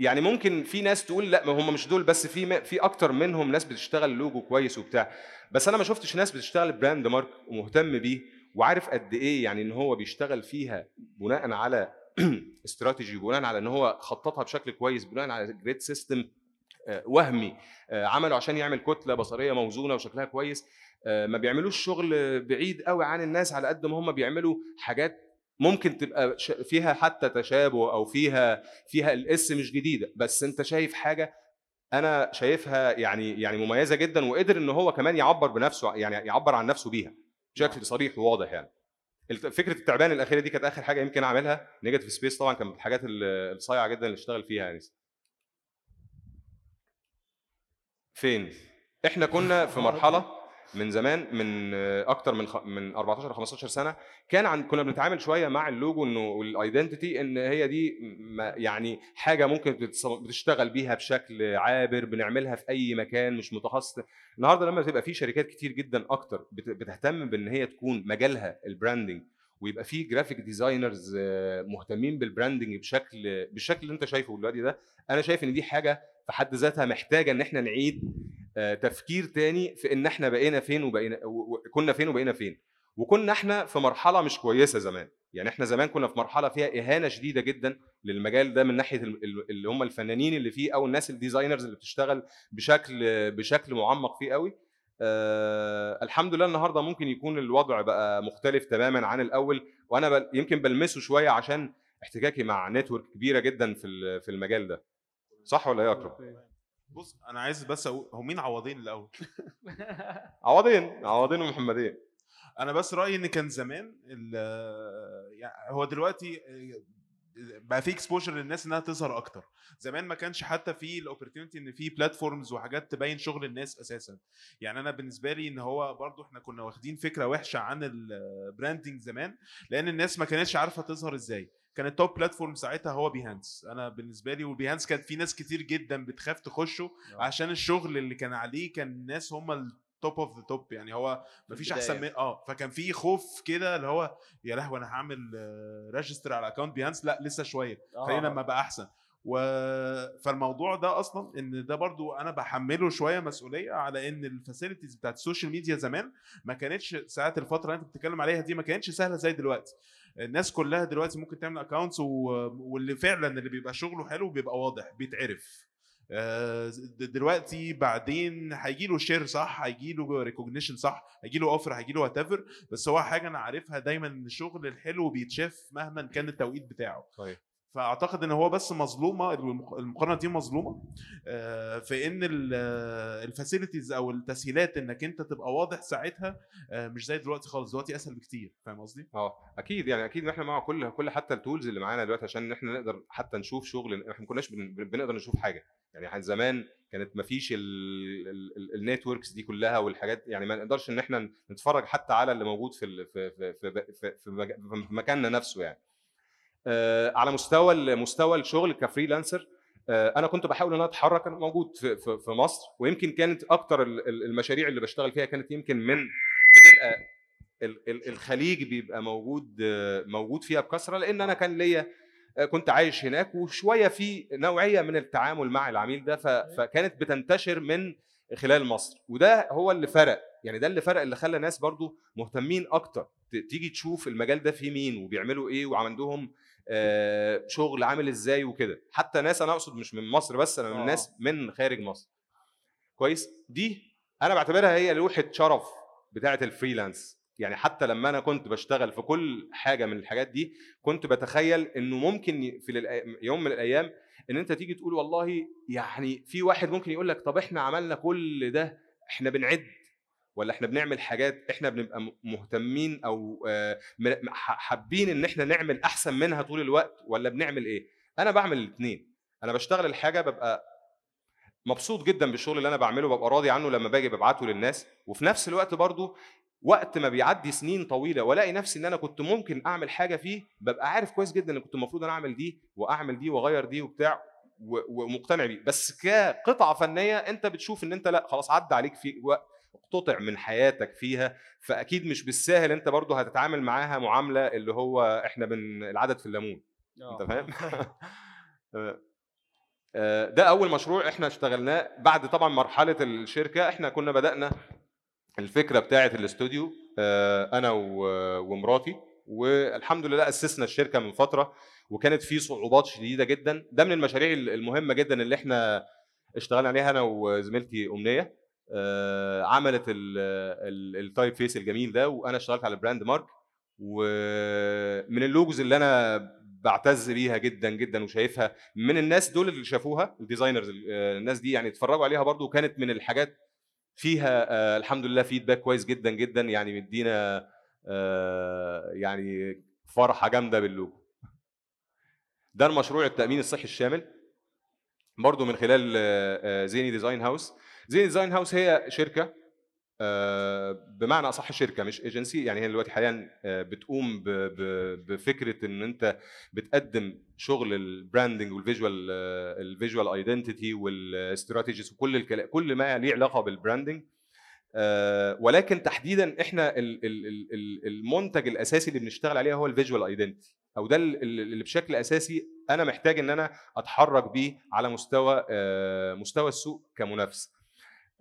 آه، يعني ممكن في ناس تقول لا ما هم مش دول بس في في أكتر منهم ناس بتشتغل لوجو كويس وبتاع. بس أنا ما شفتش ناس بتشتغل brand mark ومهتم بيه وعارف قد إيه يعني إن هو بيشتغل فيها بناء على استراتيجي بناء على إن هو خططها بشكل كويس بناء على grid system وهمي آه، عمله عشان يعمل كتلة بصرية موزونة وشكلها كويس. آه، ما بيعملوش شغل بعيد قوي عن الناس على قد ما هم بيعملوا حاجات ممكن تبقى فيها حتى تشابه أو فيها فيها الإس مش جديدة. بس أنت شايف حاجة أنا شايفها يعني يعني مميزة جدا وقدر إن هو كمان يعبر بنفسه يعني يعبر عن نفسه بيها بشكل صريح وواضح يعني. فكرة التعبان الأخيرة دي كانت آخر حاجة يمكن أعملها. negative space طبعا كانت من الحاجات ال- الصايعة جدا اللي اشتغل فيها يعني فين؟ إحنا كنا في مرحلة من زمان من آه، أكتر من. من 14 ل 15 سنة كان عن كنا بنتعامل شوية مع اللوجو إنه وال identity إن هي دي يعني حاجة ممكن بتشتغل بيها بشكل عابر بنعملها في أي مكان مش متخصص النهارده لما تبقى في شركات كتير جدا أكتر بت- بتهتم بإن هي تكون مجالها ال branding ويبقى في graphic designers مهتمين بال branding بشكل بالشكل اللي أنت شايفه دلوقتي ده أنا شايف إن دي حاجة في حد ذاتها محتاجة إن إحنا نعيد آه، تفكير تاني في إن إحنا بقينا فين وبقينا كنا فين وبقينا فين. وكنا إحنا في مرحلة مش كويسة زمان. يعني إحنا زمان كنا في مرحلة فيها إهانة شديدة جدا للمجال ده من ناحية ال- ال- اللي هم الفنانين اللي فيه أو الناس الديزاينرز اللي بتشتغل بشكل بشكل معمق فيه قوي. آه الحمد لله النهارده ممكن يكون الوضع بقى مختلف تماما عن الأول وأنا بل يمكن بلمسه شوية عشان احتكاكي مع network كبيرة جدا في في المجال ده. صح ولا إيه يا أكرم؟ بص أنا عايز بس أقول هو مين عوضين الأول؟ عوضين عوضين ومحمدين أنا بس رأيي إن كان زمان ال- يعني هو دلوقتي بقى في exposure للناس إنها تظهر أكتر. زمان ما كانش حتى في ال opportunity إن في platforms وحاجات تبين شغل الناس أساسا. يعني أنا بالنسبة لي إن هو برضو إحنا كنا واخدين فكرة وحشة عن ال branding زمان لأن الناس ما كانتش عارفة تظهر إزاي. كان ال top platform ساعتها هو Behance أنا بالنسبة لي و Behance كان في ناس كتير جدا بتخاف تخشه عشان الشغل اللي كان عليه كان الناس هم ال top of the top يعني هو مفيش أحسن من. آه فكان في خوف كده اللي هو يا لهوي أنا هعمل register على account Behance لا لسه شوية. خلينا لما بقى أحسن. و... فالموضوع ده أصلا إن ده برضو أنا بحمله شوية مسؤولية على إن ال facilities بتاعت ال social media زمان ما كانتش ساعات الفترة اللي أنت بتتكلم عليها دي ما كانتش سهلة زي دلوقتي. الناس كلها دلوقتي ممكن تعمل accounts. واللي فعلا اللي بيبقى شغله حلو بيبقى واضح بيتعرف آه، دلوقتي بعدين هيجي له share صح هيجي له recognition صح هيجي له offer هيجي له what بس هو حاجة أنا عارفها دايما إن الشغل الحلو بيتشاف مهما كان التوقيت بتاعه صحيح فأعتقد إن هو بس مظلومة المق- المقارنة دي مظلومة آه، في إن ال facilities أو التسهيلات إنك أنت تبقى واضح ساعتها آه، مش زي دلوقتي خالص. دلوقتي أسهل بكتير. فاهم قصدي؟ آه أكيد. يعني أكيد إحنا مع كل كل حتى ال tools اللي معانا دلوقتي عشان إحنا نقدر حتى نشوف شغل إحنا ما كناش بن- بنقدر نشوف حاجة. يعني زمان كانت ما فيش ال networks دي كلها والحاجات يعني ما نقدرش إن إحنا نتفرج حتى على اللي موجود في في في في, في, في, مكاننا نفسه يعني. آه، على مستوى مستوى الشغل ك freelancer آه، أنا كنت بحاول إن أنا أتحرك أنا موجود في, في, في مصر ويمكن كانت أكتر ال- ال- المشاريع اللي بشتغل فيها كانت يمكن من بتبقى الخليج بيبقى موجود آه، موجود فيها بكثرة لأن أنا كان ليا آه، كنت عايش هناك وشوية في نوعية من التعامل مع العميل ده فكانت بتنتشر من خلال مصر. وده هو اللي فرق يعني ده اللي فرق اللي خلى ناس برضو مهتمين أكتر تيجي تشوف المجال ده فيه مين وبيعملوا إيه وعندهم آه، شغل عامل إزاي وكده. حتى ناس أنا أقصد مش من مصر بس أنا من آه. ناس من خارج مصر. كويس؟ دي أنا بعتبرها هي لوحه شرف بتاعة الفريلانس يعني حتى لما أنا كنت بشتغل في كل حاجة من الحاجات دي كنت بتخيل إنه ممكن في يوم من الأيام إن أنت تيجي تقول والله يعني في واحد ممكن يقول لك طب إحنا عملنا كل ده إحنا بنعد. ولا إحنا بنعمل حاجات إحنا بنبقى مهتمين أو آه، حابين إن إحنا نعمل أحسن منها طول الوقت ولا بنعمل إيه؟ أنا بعمل الاثنين أنا بشتغل الحاجة ببقى مبسوط جدا بالشغل اللي أنا بعمله ببقى راضي عنه لما باجي ببعته للناس. وفي نفس الوقت برضو وقت ما بيعدي سنين طويلة والاقي نفسي إن أنا كنت ممكن أعمل حاجة فيه ببقى عارف كويس جدا إن كنت المفروض أنا أعمل دي وأعمل دي وأغير دي وبتاع ومقتنع بيه. بس كقطعة فنية أنت بتشوف إن أنت لأ خلاص عدى عليك في وقت قطع من حياتك فيها فأكيد مش بالساهل أنت برضو هتتعامل معاها معاملة اللي هو إحنا بن العدد في الليمون أنت فاهم؟ آه، ده أول مشروع إحنا اشتغلناه بعد طبعا مرحلة الشركة إحنا كنا بدأنا الفكرة بتاعة الاستوديو آه، أنا ومراتي والحمد لله أسسنا الشركة من فترة وكانت في صعوبات شديدة جدا ده من المشاريع المهمة جدا اللي إحنا اشتغلنا عليها أنا وزميلتي أمنية. آه، عملت ال typeface الجميل ده وأنا اشتغلت على ال brand mark ومن ال logos اللي أنا بعتز بيها جدا جدا وشايفها من الناس دول اللي شافوها ال designers آه، الناس دي يعني اتفرجوا عليها برضو وكانت من الحاجات فيها آه، الحمد لله feedback كويس جدا جدا يعني مدينا آه، يعني فرحة جامدة باللوجو. ده المشروع التأمين الصحي الشامل برضو من خلال آه، آه، زيني Design House. زيني Design House هي شركة آه، بمعنى أصح شركة مش ايجنسي يعني هي دلوقتي حاليا آه، بتقوم بفكرة إن أنت بتقدم شغل البراندنج والفيجوال الفيجوال ايدنتيتي والاستراتيجيز وكل الكلام كل ما ليه علاقة بال branding آه، ولكن تحديدا إحنا ال- ال- ال- ال- المنتج الأساسي اللي بنشتغل عليه هو ال visual identity أو ده ال- ال- اللي بشكل أساسي أنا محتاج إن أنا أتحرك بيه على مستوى مستوى السوق كمنافس.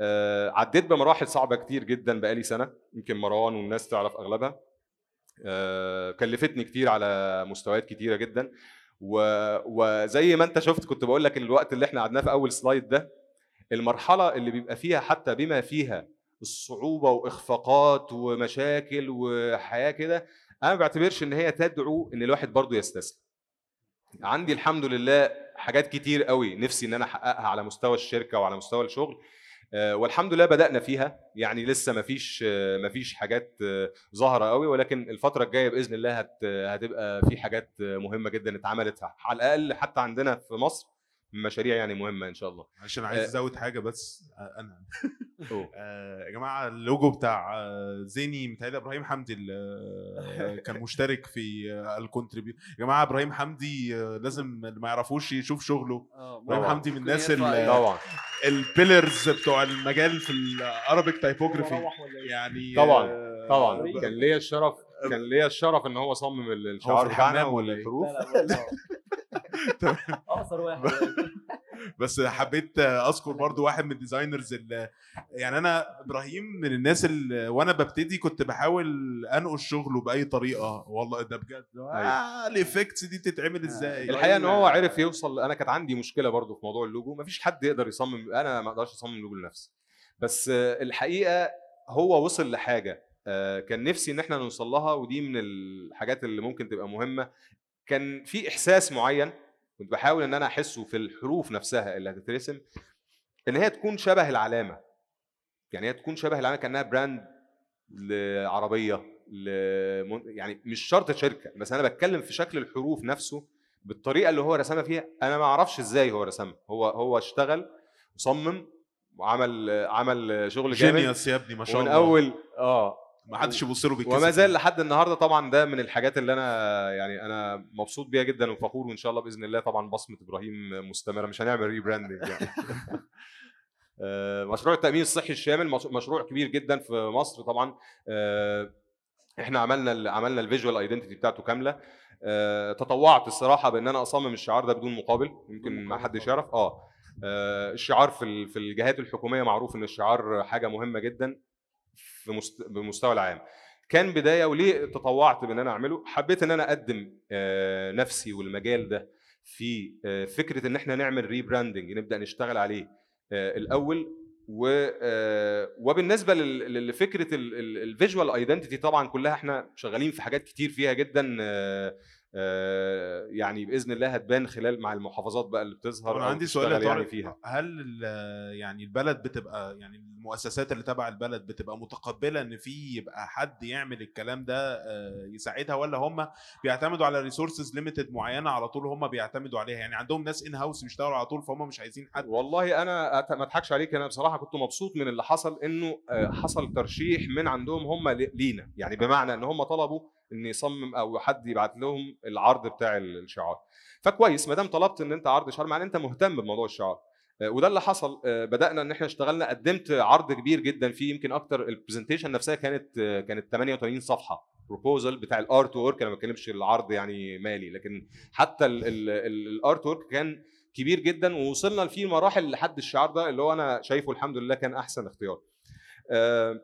آه، عديت بمراحل صعبة كتير جدا بقالي سنة يمكن مروان والناس تعرف أغلبها. آه، كلفتني كتير على مستويات كتيرة جدا. و- وزي ما أنت شفت كنت بقول لك الوقت اللي إحنا قعدناه في أول سلايد ده المرحلة اللي بيبقى فيها حتى بما فيها الصعوبة وإخفاقات ومشاكل وحياة كده أنا ما بعتبرش إن هي تدعو إن الواحد برضه يستسلم. عندي الحمد لله حاجات كتير قوي نفسي إن أنا أحققها على مستوى الشركة وعلى مستوى الشغل. والحمد لله بدأنا فيها. يعني لسه ما فيش ما فيش حاجات آه، ظاهرة قوي ولكن الفترة الجاية بإذن الله هت هتبقى في حاجات آه، مهمة جدا اتعملت على الأقل حتى عندنا في مصر. مشاريع يعني مهمة إن شاء الله عشان عايز آه. أزود حاجة بس آه، أنا أوه. آه، يا جماعة اللوجو بتاع زيني متهيألي إبراهيم حمدي اللي كان مشترك في ال contribute يا جماعة إبراهيم حمدي لازم اللي ما يعرفوش يشوف شغله إبراهيم. حمدي من الناس. طبعا ال pillars بتوع المجال في ال Arabic typography؟ يعني طبعاً، طبعا كان ليا الشرف كان ليا الشرف إن هو صمم ال- الشعار بتاعنا؟ والحروف أقصر واحد بس حبيت أذكر برضو واحد من ال designers اللي يعني أنا إبراهيم من الناس اللي وأنا ببتدي كنت بحاول أنقل شغله بأي طريقة. والله ده بجد. آه ال effects دي تتعمل إزاي؟ الحقيقة إن هو عرف يوصل أنا كانت عندي مشكلة برضو في موضوع اللوجو. مفيش حد يقدر يصمم أنا ما أقدرش أصمم لوجو لنفسي. بس آه، الحقيقة هو وصل لحاجة. آه، كان نفسي إن إحنا نوصل لها ودي من الحاجات اللي ممكن تبقى مهمة. كان في إحساس معين كنت بحاول إن أنا أحسه في الحروف نفسها اللي هتترسم إن هي تكون شبه العلامة. يعني هي تكون شبه العلامة كأنها brand لعربية لمن... يعني مش شرط شركة بس أنا بتكلم في شكل الحروف نفسه بالطريقة اللي هو رسمها فيها. أنا ما أعرفش إزاي هو رسمها. هو هو اشتغل وصمم وعمل عمل شغل جامد. genius يا ابني ما شاء الله. أول آه. ما حدش يبص له وما زال لحد النهارده طبعا ده من الحاجات اللي أنا يعني أنا مبسوط بيها جدا وفخور وإن شاء الله بإذن الله طبعا بصمة إبراهيم مستمرة مش هنعمل rebranding يعني. آه، مشروع التأمين الصحي الشامل مش- مشروع كبير جدا في مصر طبعا. آه، إحنا عملنا عملنا ال visual identity بتاعته كاملة. آه، تطوعت الصراحة بإن أنا أصمم الشعار ده بدون مقابل يمكن ما حدش. يعرف. آه الشعار في في الجهات الحكومية معروف إن الشعار حاجة مهمة جدا. بمستوى العام. كان بداية وليه تطوعت بان أنا أعمله حبيت إن أنا أقدم آه، نفسي والمجال ده في آه، فكرة إن إحنا نعمل rebranding نبدأ نشتغل عليه آه، الأول. و وبالنسبة لفكرة ال visual identity طبعا كلها إحنا شغالين في حاجات كتير فيها جدا يعني بإذن الله هتبان خلال مع المحافظات بقى اللي بتظهر أنا عندي سؤال يعني فيها. هل يعني البلد بتبقى يعني المؤسسات اللي تبع البلد بتبقى متقبلة إن في يبقى حد يعمل الكلام ده آه، يساعدها ولا هم بيعتمدوا على resources limited معينة على طول هم بيعتمدوا عليها؟ يعني عندهم ناس in house بيشتغلوا على طول فهم مش عايزين حد. والله أنا ما أضحكش عليك أنا بصراحة كنت مبسوط من اللي حصل إنه آه، حصل ترشيح من عندهم هم لينا. يعني بمعنى إن هم طلبوا إن يصمم أو حد يبعت لهم العرض بتاع ال- الشعار. فكويس ما دام طلبت إن أنت عرض شعار معناه أنت مهتم بموضوع الشعار. آه، وده اللي حصل. آه، بدأنا إن إحنا اشتغلنا قدمت عرض كبير جدا فيه يمكن أكتر ال presentation نفسها كانت آه، كانت 88 صفحة. proposal بتاع ال artwork أنا ما بتكلمش العرض يعني مالي لكن حتى ال artwork كان كبير جدا ووصلنا فيه مراحل لحد الشعار ده اللي هو أنا شايفه الحمد لله كان أحسن اختيار. آه،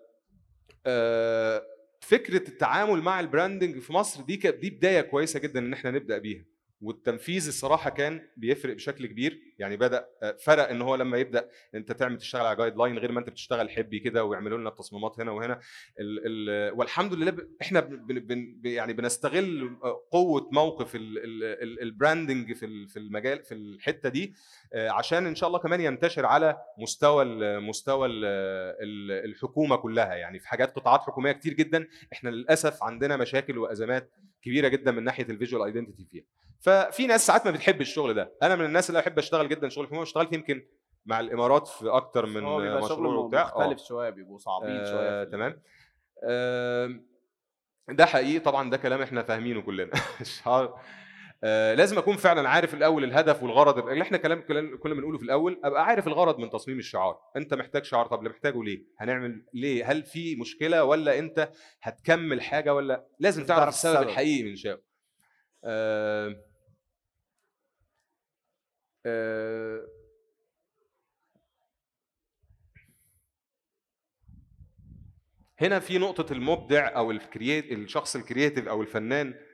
فكرة التعامل مع ال branding في مصر دي كانت دي بداية كويسة جدا إن إحنا نبدأ بيها. والتنفيذ الصراحة كان بيفرق بشكل كبير. يعني بدأ آه، فرق إن هو لما يبدأ أنت تعمل تشتغل على guideline غير ما أنت بتشتغل حبي كده ويعملوا لنا التصميمات هنا وهنا. ال ال والحمد لله ب- إحنا بن بن يعني بنستغل قوة موقف ال- ال- ال- branding في في المجال في الحتة دي آه، عشان إن شاء الله كمان ينتشر على مستوى مستوى ال ال الحكومة كلها. يعني في حاجات قطاعات حكومية كتير جدا. إحنا للأسف عندنا مشاكل وأزمات كبيرة جدا من ناحية ال visual identity فيها. ففي ناس ساعات ما بتحب الشغل ده. أنا من الناس اللي بحب أشتغل جدا شغل. الحكومة اشتغلت يمكن مع الإمارات في أكتر من مشروع وبتاع. آه. مختلف شوية بيبقوا صعبين شوية آه، ال- تمام. آه، ده حقيقي. طبعا ده كلام إحنا فاهمينه كلنا. آه، لازم أكون فعلا عارف الأول الهدف والغرض اللي إحنا كلام كنا بنقوله في الأول أبقى عارف الغرض من تصميم الشعار. أنت محتاج شعار طب اللي محتاجه ليه؟ هنعمل ليه؟ هل في مشكلة ولا أنت هتكمل حاجة ولا؟ لازم تعرف السبب. الحقيقي من شيء آه، آه، هنا في نقطة المبدع أو الكرييت الشخص الكرييتيف أو الفنان آه،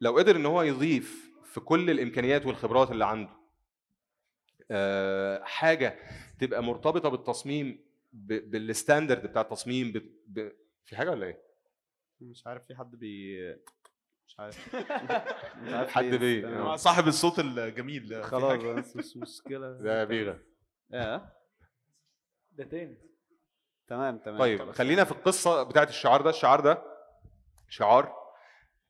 لو قدر إن هو يضيف في كل الإمكانيات والخبرات اللي عنده آه، حاجة تبقى مرتبطة بالتصميم ب- بالستاندرد بتاع التصميم ب... ب... في حاجة ولا إيه؟ مش عارف في حد بي مش عارف. مش عارف حد. تمام. مع صاحب الصوت الجميل. في خلاص؟ بس مش مشكلة. ده بيغا آه. ده تاني. تمام تمام. طيب خلينا في القصة بتاعت الشعار ده. الشعار ده شعار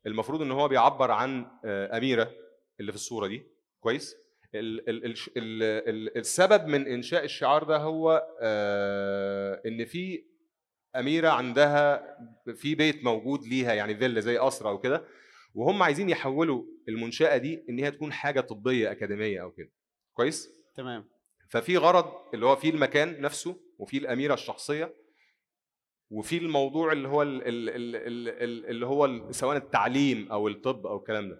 المفروض إن هو بيعبر عن آه، أميرة اللي في الصورة دي كويس؟ ال ال ال ال ال السبب من إنشاء الشعار ده هو آه، إن في أميرة عندها في بيت موجود ليها يعني فيلا زي قصر أو كده وهم عايزين يحولوا المنشأة دي إن هي تكون حاجة طبية أكاديمية أو كده. كويس؟ تمام. ففي غرض اللي هو فيه المكان نفسه وفيه الأميرة الشخصية وفي الموضوع اللي هو ال- ال- ال- ال- ال- اللي هو سواء التعليم أو الطب أو الكلام ده.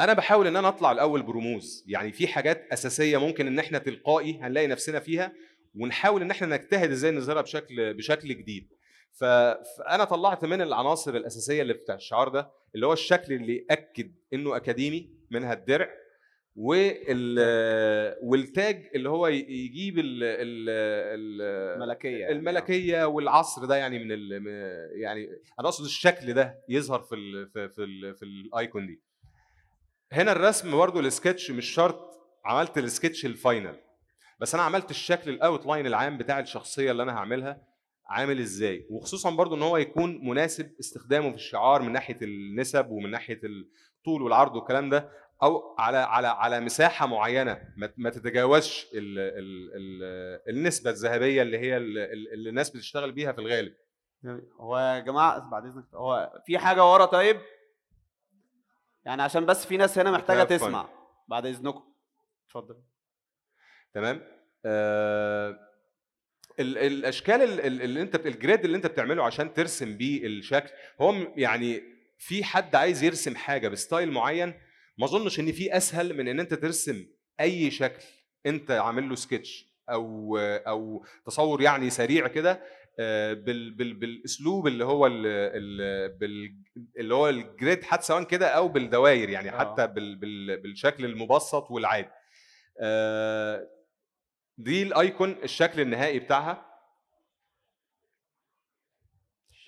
أنا بحاول إن أنا أطلع الأول برموز. يعني في حاجات أساسية ممكن إن إحنا تلقائي هنلاقي نفسنا فيها ونحاول إن إحنا نجتهد إزاي نظهرها بشكل بشكل جديد. فأنا طلعت من العناصر الأساسية اللي بتاع الشعار ده اللي هو الشكل اللي يأكد إنه أكاديمي منها الدرع والتاج اللي هو يجيب ال ال ال ملكيه يعني. الملكية والعصر ده يعني من ال يعني أنا أقصد الشكل ده يظهر في ال في في, ال في ال icon دي. هنا الرسم برضو السكتش مش شرط عملت ال sketch ال final بس أنا عملت الشكل ال outline العام بتاع الشخصية اللي أنا هعملها عامل إزاي وخصوصا برضو إن هو يكون مناسب استخدامه في الشعار من ناحية النسب ومن ناحية الطول والعرض والكلام ده. أو على على على مساحة معينة ما تتجاوزش ال ال ال النسبة الذهبية اللي هي ال- ال- اللي الناس بتشتغل بيها في الغالب. هو يا جماعة بعد إذنك هو في حاجة ورا طيب؟ يعني عشان بس في ناس هنا محتاجة. تسمع بعد إذنكم. اتفضل. تمام. آه ال- الأشكال ال- ال- اللي أنت الجريد اللي أنت بتعمله عشان ترسم بيه الشكل هو يعني في حد عايز يرسم حاجة ب style معين؟ ما أظنش إن في أسهل من إن أنت ترسم أي شكل أنت عامل له سكتش أو أو تصور يعني سريع كده آه، بال بال بالأسلوب اللي هو ال اللي هو ال grid حتى سواء كده أو بالدوائر يعني آه. حتى بال بال بالشكل المبسط والعادي آه، دي ال icon الشكل النهائي بتاعها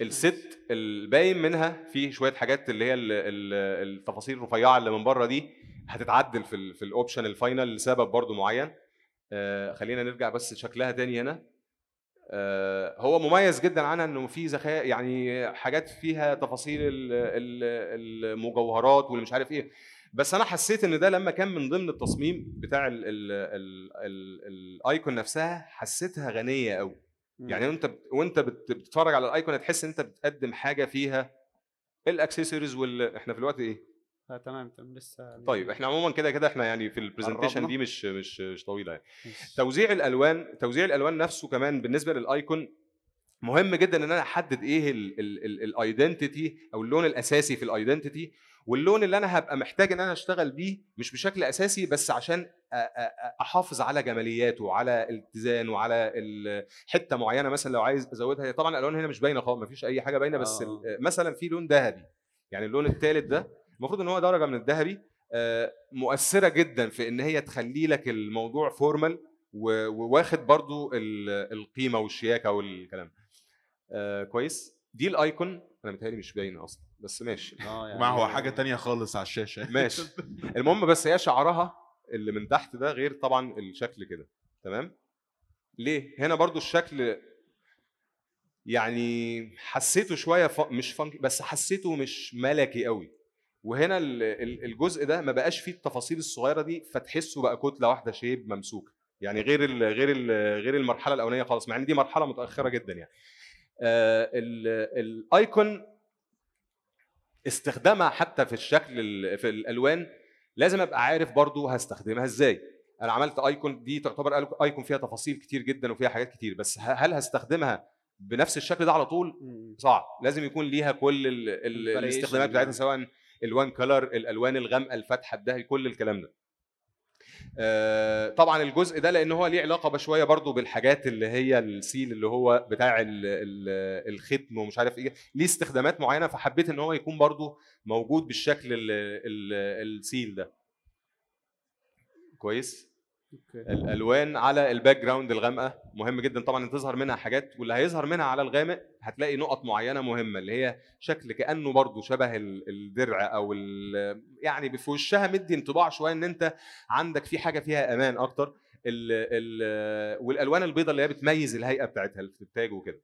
الست الباين منها في شوية حاجات اللي هي ال- ال- التفاصيل الرفيعة اللي من بره دي هتتعدل في في ال option ال final لسبب برضو معين. آه خلينا نرجع بس شكلها تاني هنا. آه هو مميز جدا عنها إنه في سخاء يعني حاجات فيها تفاصيل ال- ال- المجوهرات واللي مش عارف إيه. بس أنا حسيت إن ده لما كان من ضمن التصميم بتاع ال ال ال ال ال icon نفسها حسيتها غنية قوي يعني وأنت وأنت بت- بتتفرج على ال icon هتحس إن أنت بتقدم حاجة فيها الأكسسوارز وال إحنا في الوقت إيه آه تمام تمام لسه طيب إحنا عموما كده كده إحنا يعني في ال presentation. دي مش مش مش طويلة يعني. توزيع الألوان توزيع الألوان نفسه كمان بالنسبة لل icon مهم جدا إن أنا أحدد إيه ال identity أو اللون الأساسي في ال identity واللون اللي أنا هبقى محتاج إن أنا أشتغل بيه مش بشكل أساسي بس عشان أحافظ على جمالياته وعلى الاتزان وعلى حتة معينة مثلا لو عايز أزودها. هي طبعا الألوان هنا مش باينة خالص مفيش أي حاجة باينة بس آه. مثلا في لون ذهبي يعني اللون الثالث ده المفروض إن هو درجة من الذهبي آه، مؤثرة جدا في إن هي تخلي لك الموضوع فورمال وواخد برضو ال- القيمة والشياكة والكلام. آه كويس. دي الأيكون أنا متهيألي مش باينة أصلا. بس ماشي. آه يعني ما هو حاجة تانية خالص على الشاشة. ماشي. المهم بس هي شعرها اللي من تحت ده غير طبعا الشكل كده. تمام؟ ليه؟ هنا برضو الشكل يعني حسيته شوية ف... مش فانكي بس حسيته مش ملكي قوي. وهنا ال- ال- الجزء ده ما بقاش فيه التفاصيل الصغيرة دي فتحسه بقى كتلة واحدة شيب ممسوكة. يعني غير ال غير ال غير المرحلة الأولانية خالص مع إن دي مرحلة متأخرة جدا يعني. آه ال- الأيكون استخدامها حتى في الشكل ال- في الألوان لازم أبقى عارف برضو هستخدمها إزاي أنا عملت ايكون دي تعتبر ايكون فيها تفاصيل كتير جدا وفيها حاجات كتير بس هل هستخدمها بنفس الشكل ده على طول. صعب لازم يكون ليها كل ال ال الاستخدامات بتاعتها. سواء الوان كلر الألوان الغامقة الفاتحة الدهبي كل الكلام ده طبعا الجزء ده لأن هو ليه علاقة بشوية برضو بالحاجات اللي هي السيل اللي هو بتاع ال ال الختم ومش عارف إيه ليه استخدامات معينة فحبيت إن هو يكون برضو موجود بالشكل ال ال السيل ده. كويس؟ الألوان على ال background الغامقة. مهم جدا طبعا إن تظهر منها حاجات واللي هيظهر منها على الغامق هتلاقي نقط معينة مهمة اللي هي شكل كأنه برضو شبه ال- الدرع أو يعني في وشها مدي انطباع شوية إن أنت عندك في حاجة فيها أمان أكتر. ال ال والألوان البيضاء اللي هي بتميز الهيئة بتاعتها التاج وكده.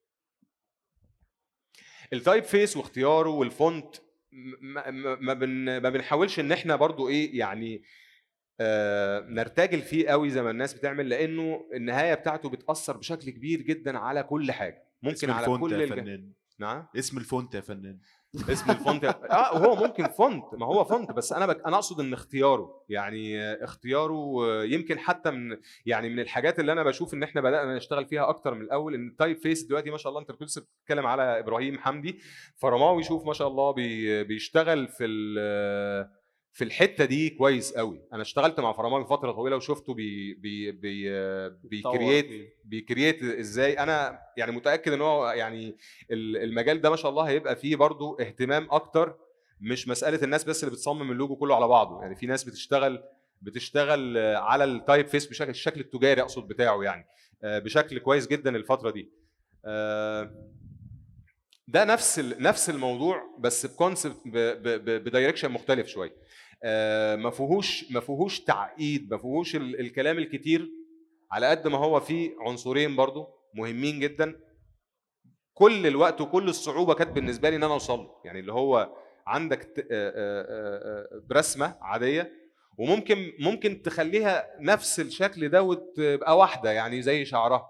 ال typeface واختياره وال font ما, ما, ما, بن ما بنحاولش إن إحنا برضو إيه يعني نرتجل فيه قوي زي ما الناس بتعمل لأنه النهاية بتاعته بتأثر بشكل كبير جدا على كل حاجة. ممكن على ال font كل يا الج... فنان. نعم؟ اسم ال font يا فنان. اسم ال font آه وهو ممكن font ما هو font بس أنا بك... أنا أقصد إن اختياره. يعني آه، اختياره آه، يمكن حتى من يعني من الحاجات اللي أنا بشوف إن إحنا بدأنا نشتغل فيها أكتر من الأول إن ال typeface دلوقتي ما شاء الله أنت كنت لسه بتتكلم على إبراهيم حمدي فرماوي شوف ما شاء الله بي... بيشتغل في ال... في الحتة دي كويس قوي أنا اشتغلت مع فرماوي فترة طويلة وشفته بي بي بي بي create بي create إزاي. أنا يعني متأكد إن هو يعني ال- المجال ده ما شاء الله هيبقى فيه برضو اهتمام أكتر مش مسألة الناس بس اللي بتصمم اللوجو كله على بعضه. يعني في ناس بتشتغل بتشتغل على ال typeface بشكل الشكل التجاري أقصد بتاعه يعني آه، بشكل كويس جدا الفترة دي. آه، ده نفس نفس الموضوع بس بكونسبت بدايركشن مختلف شوية. ما فيهوش ما فيهوش تعقيد ما فيهوش ال- الكلام الكتير على قد ما هو فيه عنصرين برضو مهمين جدا. كل الوقت وكل الصعوبة كانت بالنسبة لي إن أنا أوصل يعني اللي هو عندك آه، آه، آه، آه، برسمة عادية وممكن ممكن تخليها نفس الشكل ده وتبقى واحدة يعني زي شعرها.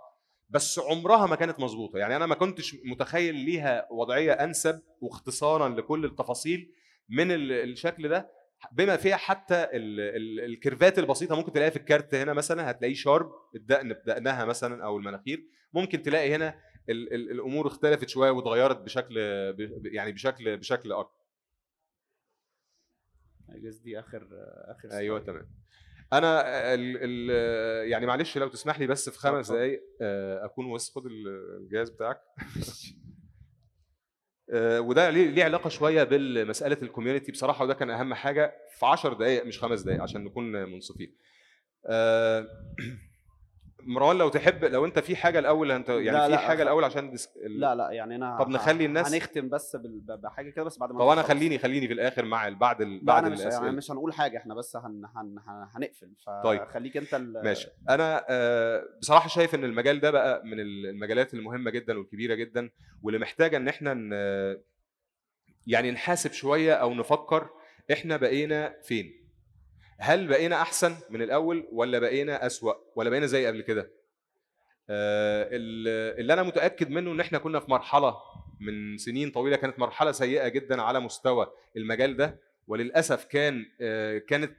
بس عمرها ما كانت مظبوطة. يعني أنا ما كنتش متخيل ليها وضعية أنسب واختصارا لكل التفاصيل من ال- الشكل ده. بما فيها حتى ال ال ال curve ات البسيطة ممكن تلاقيها في ال cart هنا مثلا هتلاقيه شارب الدقن بدقنها مثلا أو المناخير. ممكن تلاقي هنا ال ال الأمور اختلفت شوية واتغيرت بشكل يعني بشكل بشكل أكتر جاز دي آخر آخر أيوه slide. تمام. أنا ال ال يعني معلش لو تسمح لي بس في خمس. دقائق آه، أكون بس خد ال- الجهاز بتاعك. وده ليه علاقة شوية بالمسألة ال community بصراحة وده كان أهم حاجة في 10 دقائق مش خمس دقائق عشان نكون منصفين. آه، مروان لو تحب لو انت في حاجة الأول انت يعني لا، في لا، حاجة الأول عشان dis- ال- لا لا يعني أنا طب نخلي الناس- هنختم بس بحاجة كده بس بعد ما طب أنا. خليني خليني في الآخر مع ال- بعد ال- بعد مش الأسئلة يعني مش هنقول حاجة إحنا بس هن هن هن هنقفل طيب. فخليك أنت ال- ماشي أنا آه، بصراحة شايف إن المجال ده بقى من المجالات المهمة جدا والكبيرة جدا واللي محتاجة إن إحنا ن- يعني نحاسب شوية أو نفكر إحنا بقينا فين هل بقينا أحسن من الأول ولا بقينا أسوأ ولا بقينا زي قبل كده؟ آه، ال- اللي أنا متأكد منه إن إحنا كنا في مرحلة من سنين طويلة كانت مرحلة سيئة جدا على مستوى المجال ده وللأسف كان آه، كانت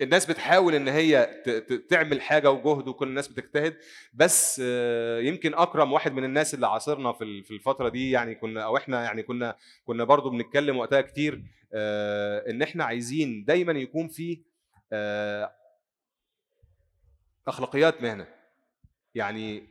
الناس بتحاول إن هي تعمل حاجة وجهد وكل الناس بتجتهد بس آه، يمكن أكرم واحد من الناس اللي عاصرنا في ال- في الفترة دي يعني كنا أو إحنا يعني كنا كنا برضو بنتكلم وقتها كتير إن إحنا عايزين دايما يكون في أخلاقيات مهنة. يعني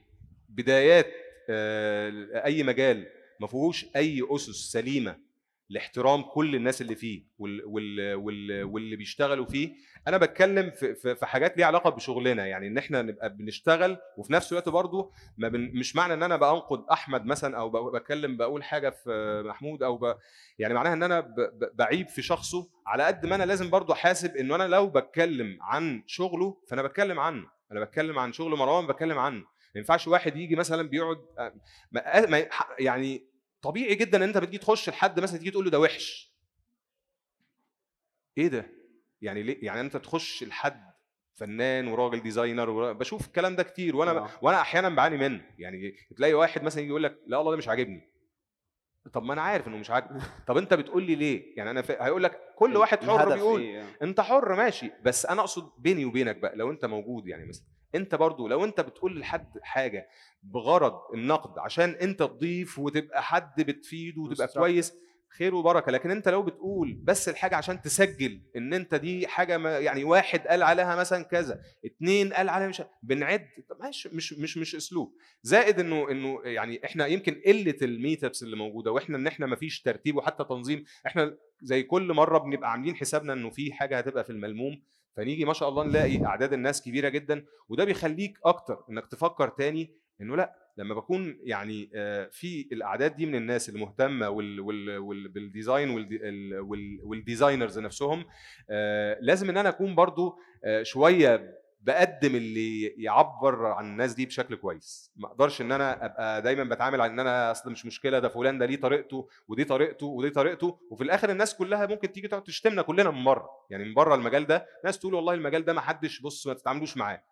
بدايات آه، اي مجال ما فيهوش أي أسس سليمة. لاحترام كل الناس اللي فيه وال وال وال واللي بيشتغلوا فيه. أنا بتكلم في, حاجات ليها علاقة بشغلنا يعني إن إحنا نبقى بنشتغل وفي نفس الوقت بن مش معنى إن أنا بنقد أحمد مثلا أو بتكلم بقول حاجة في محمود أو ب يعني معناها إن أنا بعيب في شخصه على قد ما أنا لازم برضو أحاسب إنه أنا لو بتكلم عن شغله فأنا بتكلم عنه. أنا بتكلم عن شغل مروان بتكلم عنه. ما ينفعش واحد يجي مثلا بيقعد آه، يعني طبيعي جدا ان انت بتيجي تخش لحد مثلا تيجي تقول له ده وحش. إيه ده؟ يعني ليه؟ يعني انت تخش لحد فنان وراجل ديزاينر ورا... بشوف الكلام ده كتير وأنا آه. وانا أحيانا بعاني منه. يعني تلاقي واحد مثلا يجي يقول لك لا والله ده مش عاجبني. طب ما أنا عارف انه مش عاجبني طب انت بتقول لي ليه؟ يعني أنا ف... هيقول لك كل واحد حر بيقول إيه؟ يعني؟ انت حر ماشي بس أنا اقصد بيني وبينك بقى لو انت موجود يعني مثلا. انت برضو لو انت بتقول لحد حاجة بغرض النقد عشان انت تضيف وتبقى حد بتفيده وتبقى. كويس خير وبركة. لكن انت لو بتقول بس الحاجة عشان تسجل ان انت دي حاجة ما يعني واحد قال عليها مثلا كذا اتنين قال عليها مش بنعد. طب ماشي مش مش مش اسلوب. زائد انه انه يعني إحنا يمكن قلة الميت ابس اللي موجودة وإحنا ان إحنا ما فيش ترتيب وحتى تنظيم إحنا زي كل مرة بنبقى عاملين حسابنا انه في حاجة هتبقى في الملموم. فنيجي ما شاء الله نلاقي أعداد الناس كبيرة جدا وده بيخليك أكتر إنك تفكر تاني إنه لأ لما بكون يعني آه، في الأعداد دي من الناس المهتمة وال وال وال بال design وال وال designers نفسهم آه، لازم إن أنا أكون برضو آه، شوية بقدم اللي يعبر عن الناس دي بشكل كويس. ما أقدرش إن أنا أبقى دايما بتعامل على إن أنا أصل مش مشكلة ده فلان ده ليه طريقته ودي طريقته ودي طريقته وفي الآخر الناس كلها ممكن تيجي تقعد تشتمنا كلنا من بره. يعني من بره المجال ده ناس تقول والله المجال ده ما حدش بص ما تتعاملوش معاه.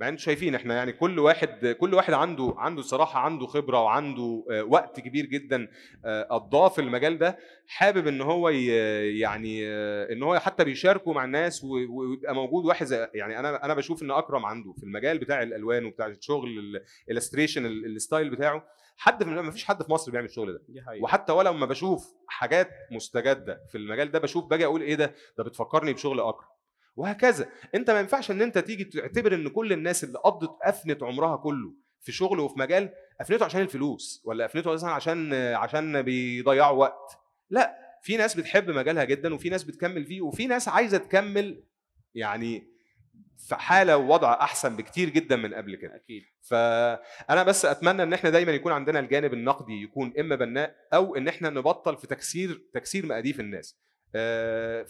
مع أنتوا شايفين إحنا يعني كل واحد كل واحد عنده عنده صراحة عنده خبرة وعنده آه، وقت كبير جدا آه، قضاه في المجال ده حابب إن هو يعني آه، إن هو حتى بيشاركه مع الناس ويبقى موجود واحد زي يعني أنا أنا بشوف ان أكرم عنده في المجال بتاع الألوان وبتاع الشغل ال illustration ال style بتاعه. حد في ما فيش حد في مصر بيعمل الشغل ده. وحتى ولو ما بشوف حاجات مستجدة في المجال ده بشوف باجي أقول إيه ده؟ ده بتفكرني بشغل أكرم. وهكذا. انت ما ينفعش ان انت تيجي تعتبر ان كل الناس اللي قضت أفنت عمرها كله في شغل وفي مجال أفنته عشان الفلوس ولا أفنته مثلا عشان عشان بيضيعوا وقت. لا في ناس بتحب مجالها جدا وفي ناس بتكمل فيه وفي ناس عايزة تكمل يعني في حالة ووضع أحسن بكتير جدا من قبل كده. أكيد. فأنا بس أتمنى إن إحنا دايما يكون عندنا الجانب النقدي يكون إما بناء أو إن إحنا نبطل في تكسير تكسير مقاديف الناس.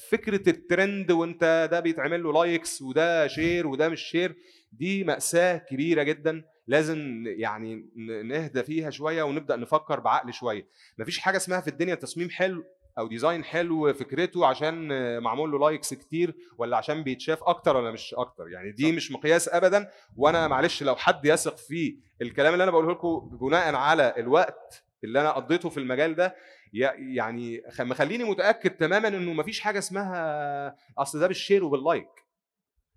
فكرة الترند وانت ده بيتعمل له likes وده share وده مش share دي مأساة كبيرة جدا. لازم يعني نهدى فيها شوية ونبدأ نفكر بعقل شوية. مفيش حاجة اسمها في الدنيا تصميم حلو أو design حلو فكرته عشان آه، معمول له likes كتير ولا عشان بيتشاف أكتر ولا مش أكتر. يعني دي مش مقياس ابدا. وأنا معلش لو حد يثق في الكلام اللي أنا بقوله لكم بناء على الوقت اللي أنا قضيته في المجال ده يعني مخليني متأكد تماما إنه مفيش حاجة اسمها أصل ده بال share وبال like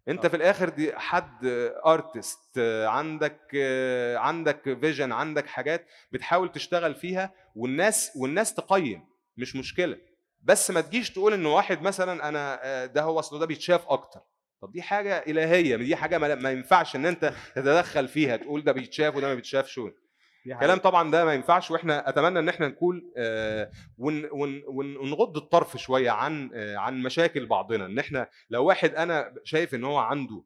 أنت. في الآخر دي حد artist عندك عندك vision عندك حاجات بتحاول تشتغل فيها والناس والناس تقيم مش مشكلة. بس ما تجيش تقول ان واحد مثلا أنا آه، ده هو أصله ده بيتشاف أكتر. طب دي حاجة إلهية دي حاجة ما ينفعش إن أنت تتدخل فيها تقول ده بيتشاف وده ما بيتشافش كلام طبعا ده ما ينفعش وإحنا أتمنى إن إحنا نكون آه، ون ون ون ونغض الطرف شوية عن آه، عن مشاكل بعضنا. إن إحنا لو واحد أنا شايف إن هو عنده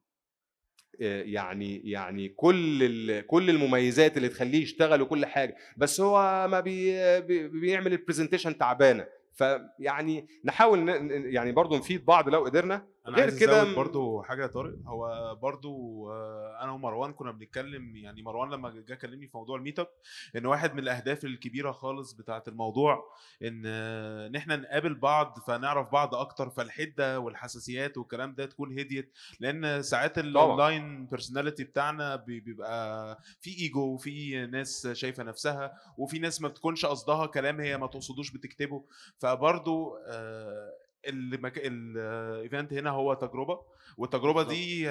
آه، يعني يعني كل كل المميزات اللي تخليه يشتغل وكل حاجة بس هو ما بي بي- بيعمل ال presentation تعبانة. فيعني نحاول يعني برضو نفيد بعض لو قدرنا. أنا غير عايز كده برضو حاجة يا طارق هو برضو آه، أنا ومروان كنا بنتكلم يعني مروان لما جه كلمني في موضوع ال meetup إن واحد من الأهداف الكبيرة خالص بتاعة الموضوع إن إن إحنا نقابل بعض فنعرف بعض أكتر فالحدة والحساسيات والكلام ده تكون هديت لأن ساعات ال online personality بتاعنا بي- بيبقى في ايجو وفي ناس شايفة نفسها وفي ناس ما بتكونش قصدها كلام هي ما تقصدوش بتكتبه فبرضو آه، المك... ال event هنا هو تجربة والتجربة دي.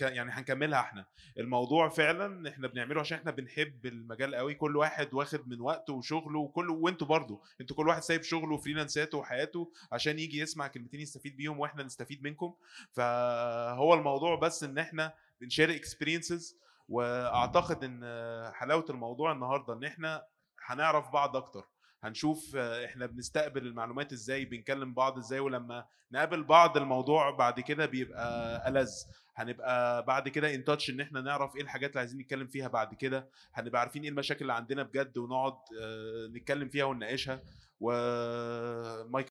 يعني هنكملها إحنا. الموضوع فعلا إحنا بنعمله عشان إحنا بنحب المجال قوي كل واحد واخد من وقته وشغله وكل وانتوا برضو أنتوا كل واحد سايب شغله وفريلانساته وحياته عشان يجي يسمع كلمتين يستفيد بيهم وإحنا نستفيد منكم. فهو الموضوع بس إن إحنا بنشارك اكسبيرينسز وأعتقد إن حلاوة الموضوع النهارده إن إحنا هنعرف بعض أكتر. هنشوف آه، إحنا بنستقبل المعلومات إزاي بنكلم بعض إزاي ولما نقابل بعض الموضوع بعد كده بيبقى ألذ. هنبقى بعد كده ان تاتش إن إحنا نعرف إيه الحاجات اللي عايزين نتكلم فيها بعد كده. هنبقى عارفين إيه المشاكل اللي عندنا بجد ونقعد آه، نتكلم فيها ونناقشها. ومايك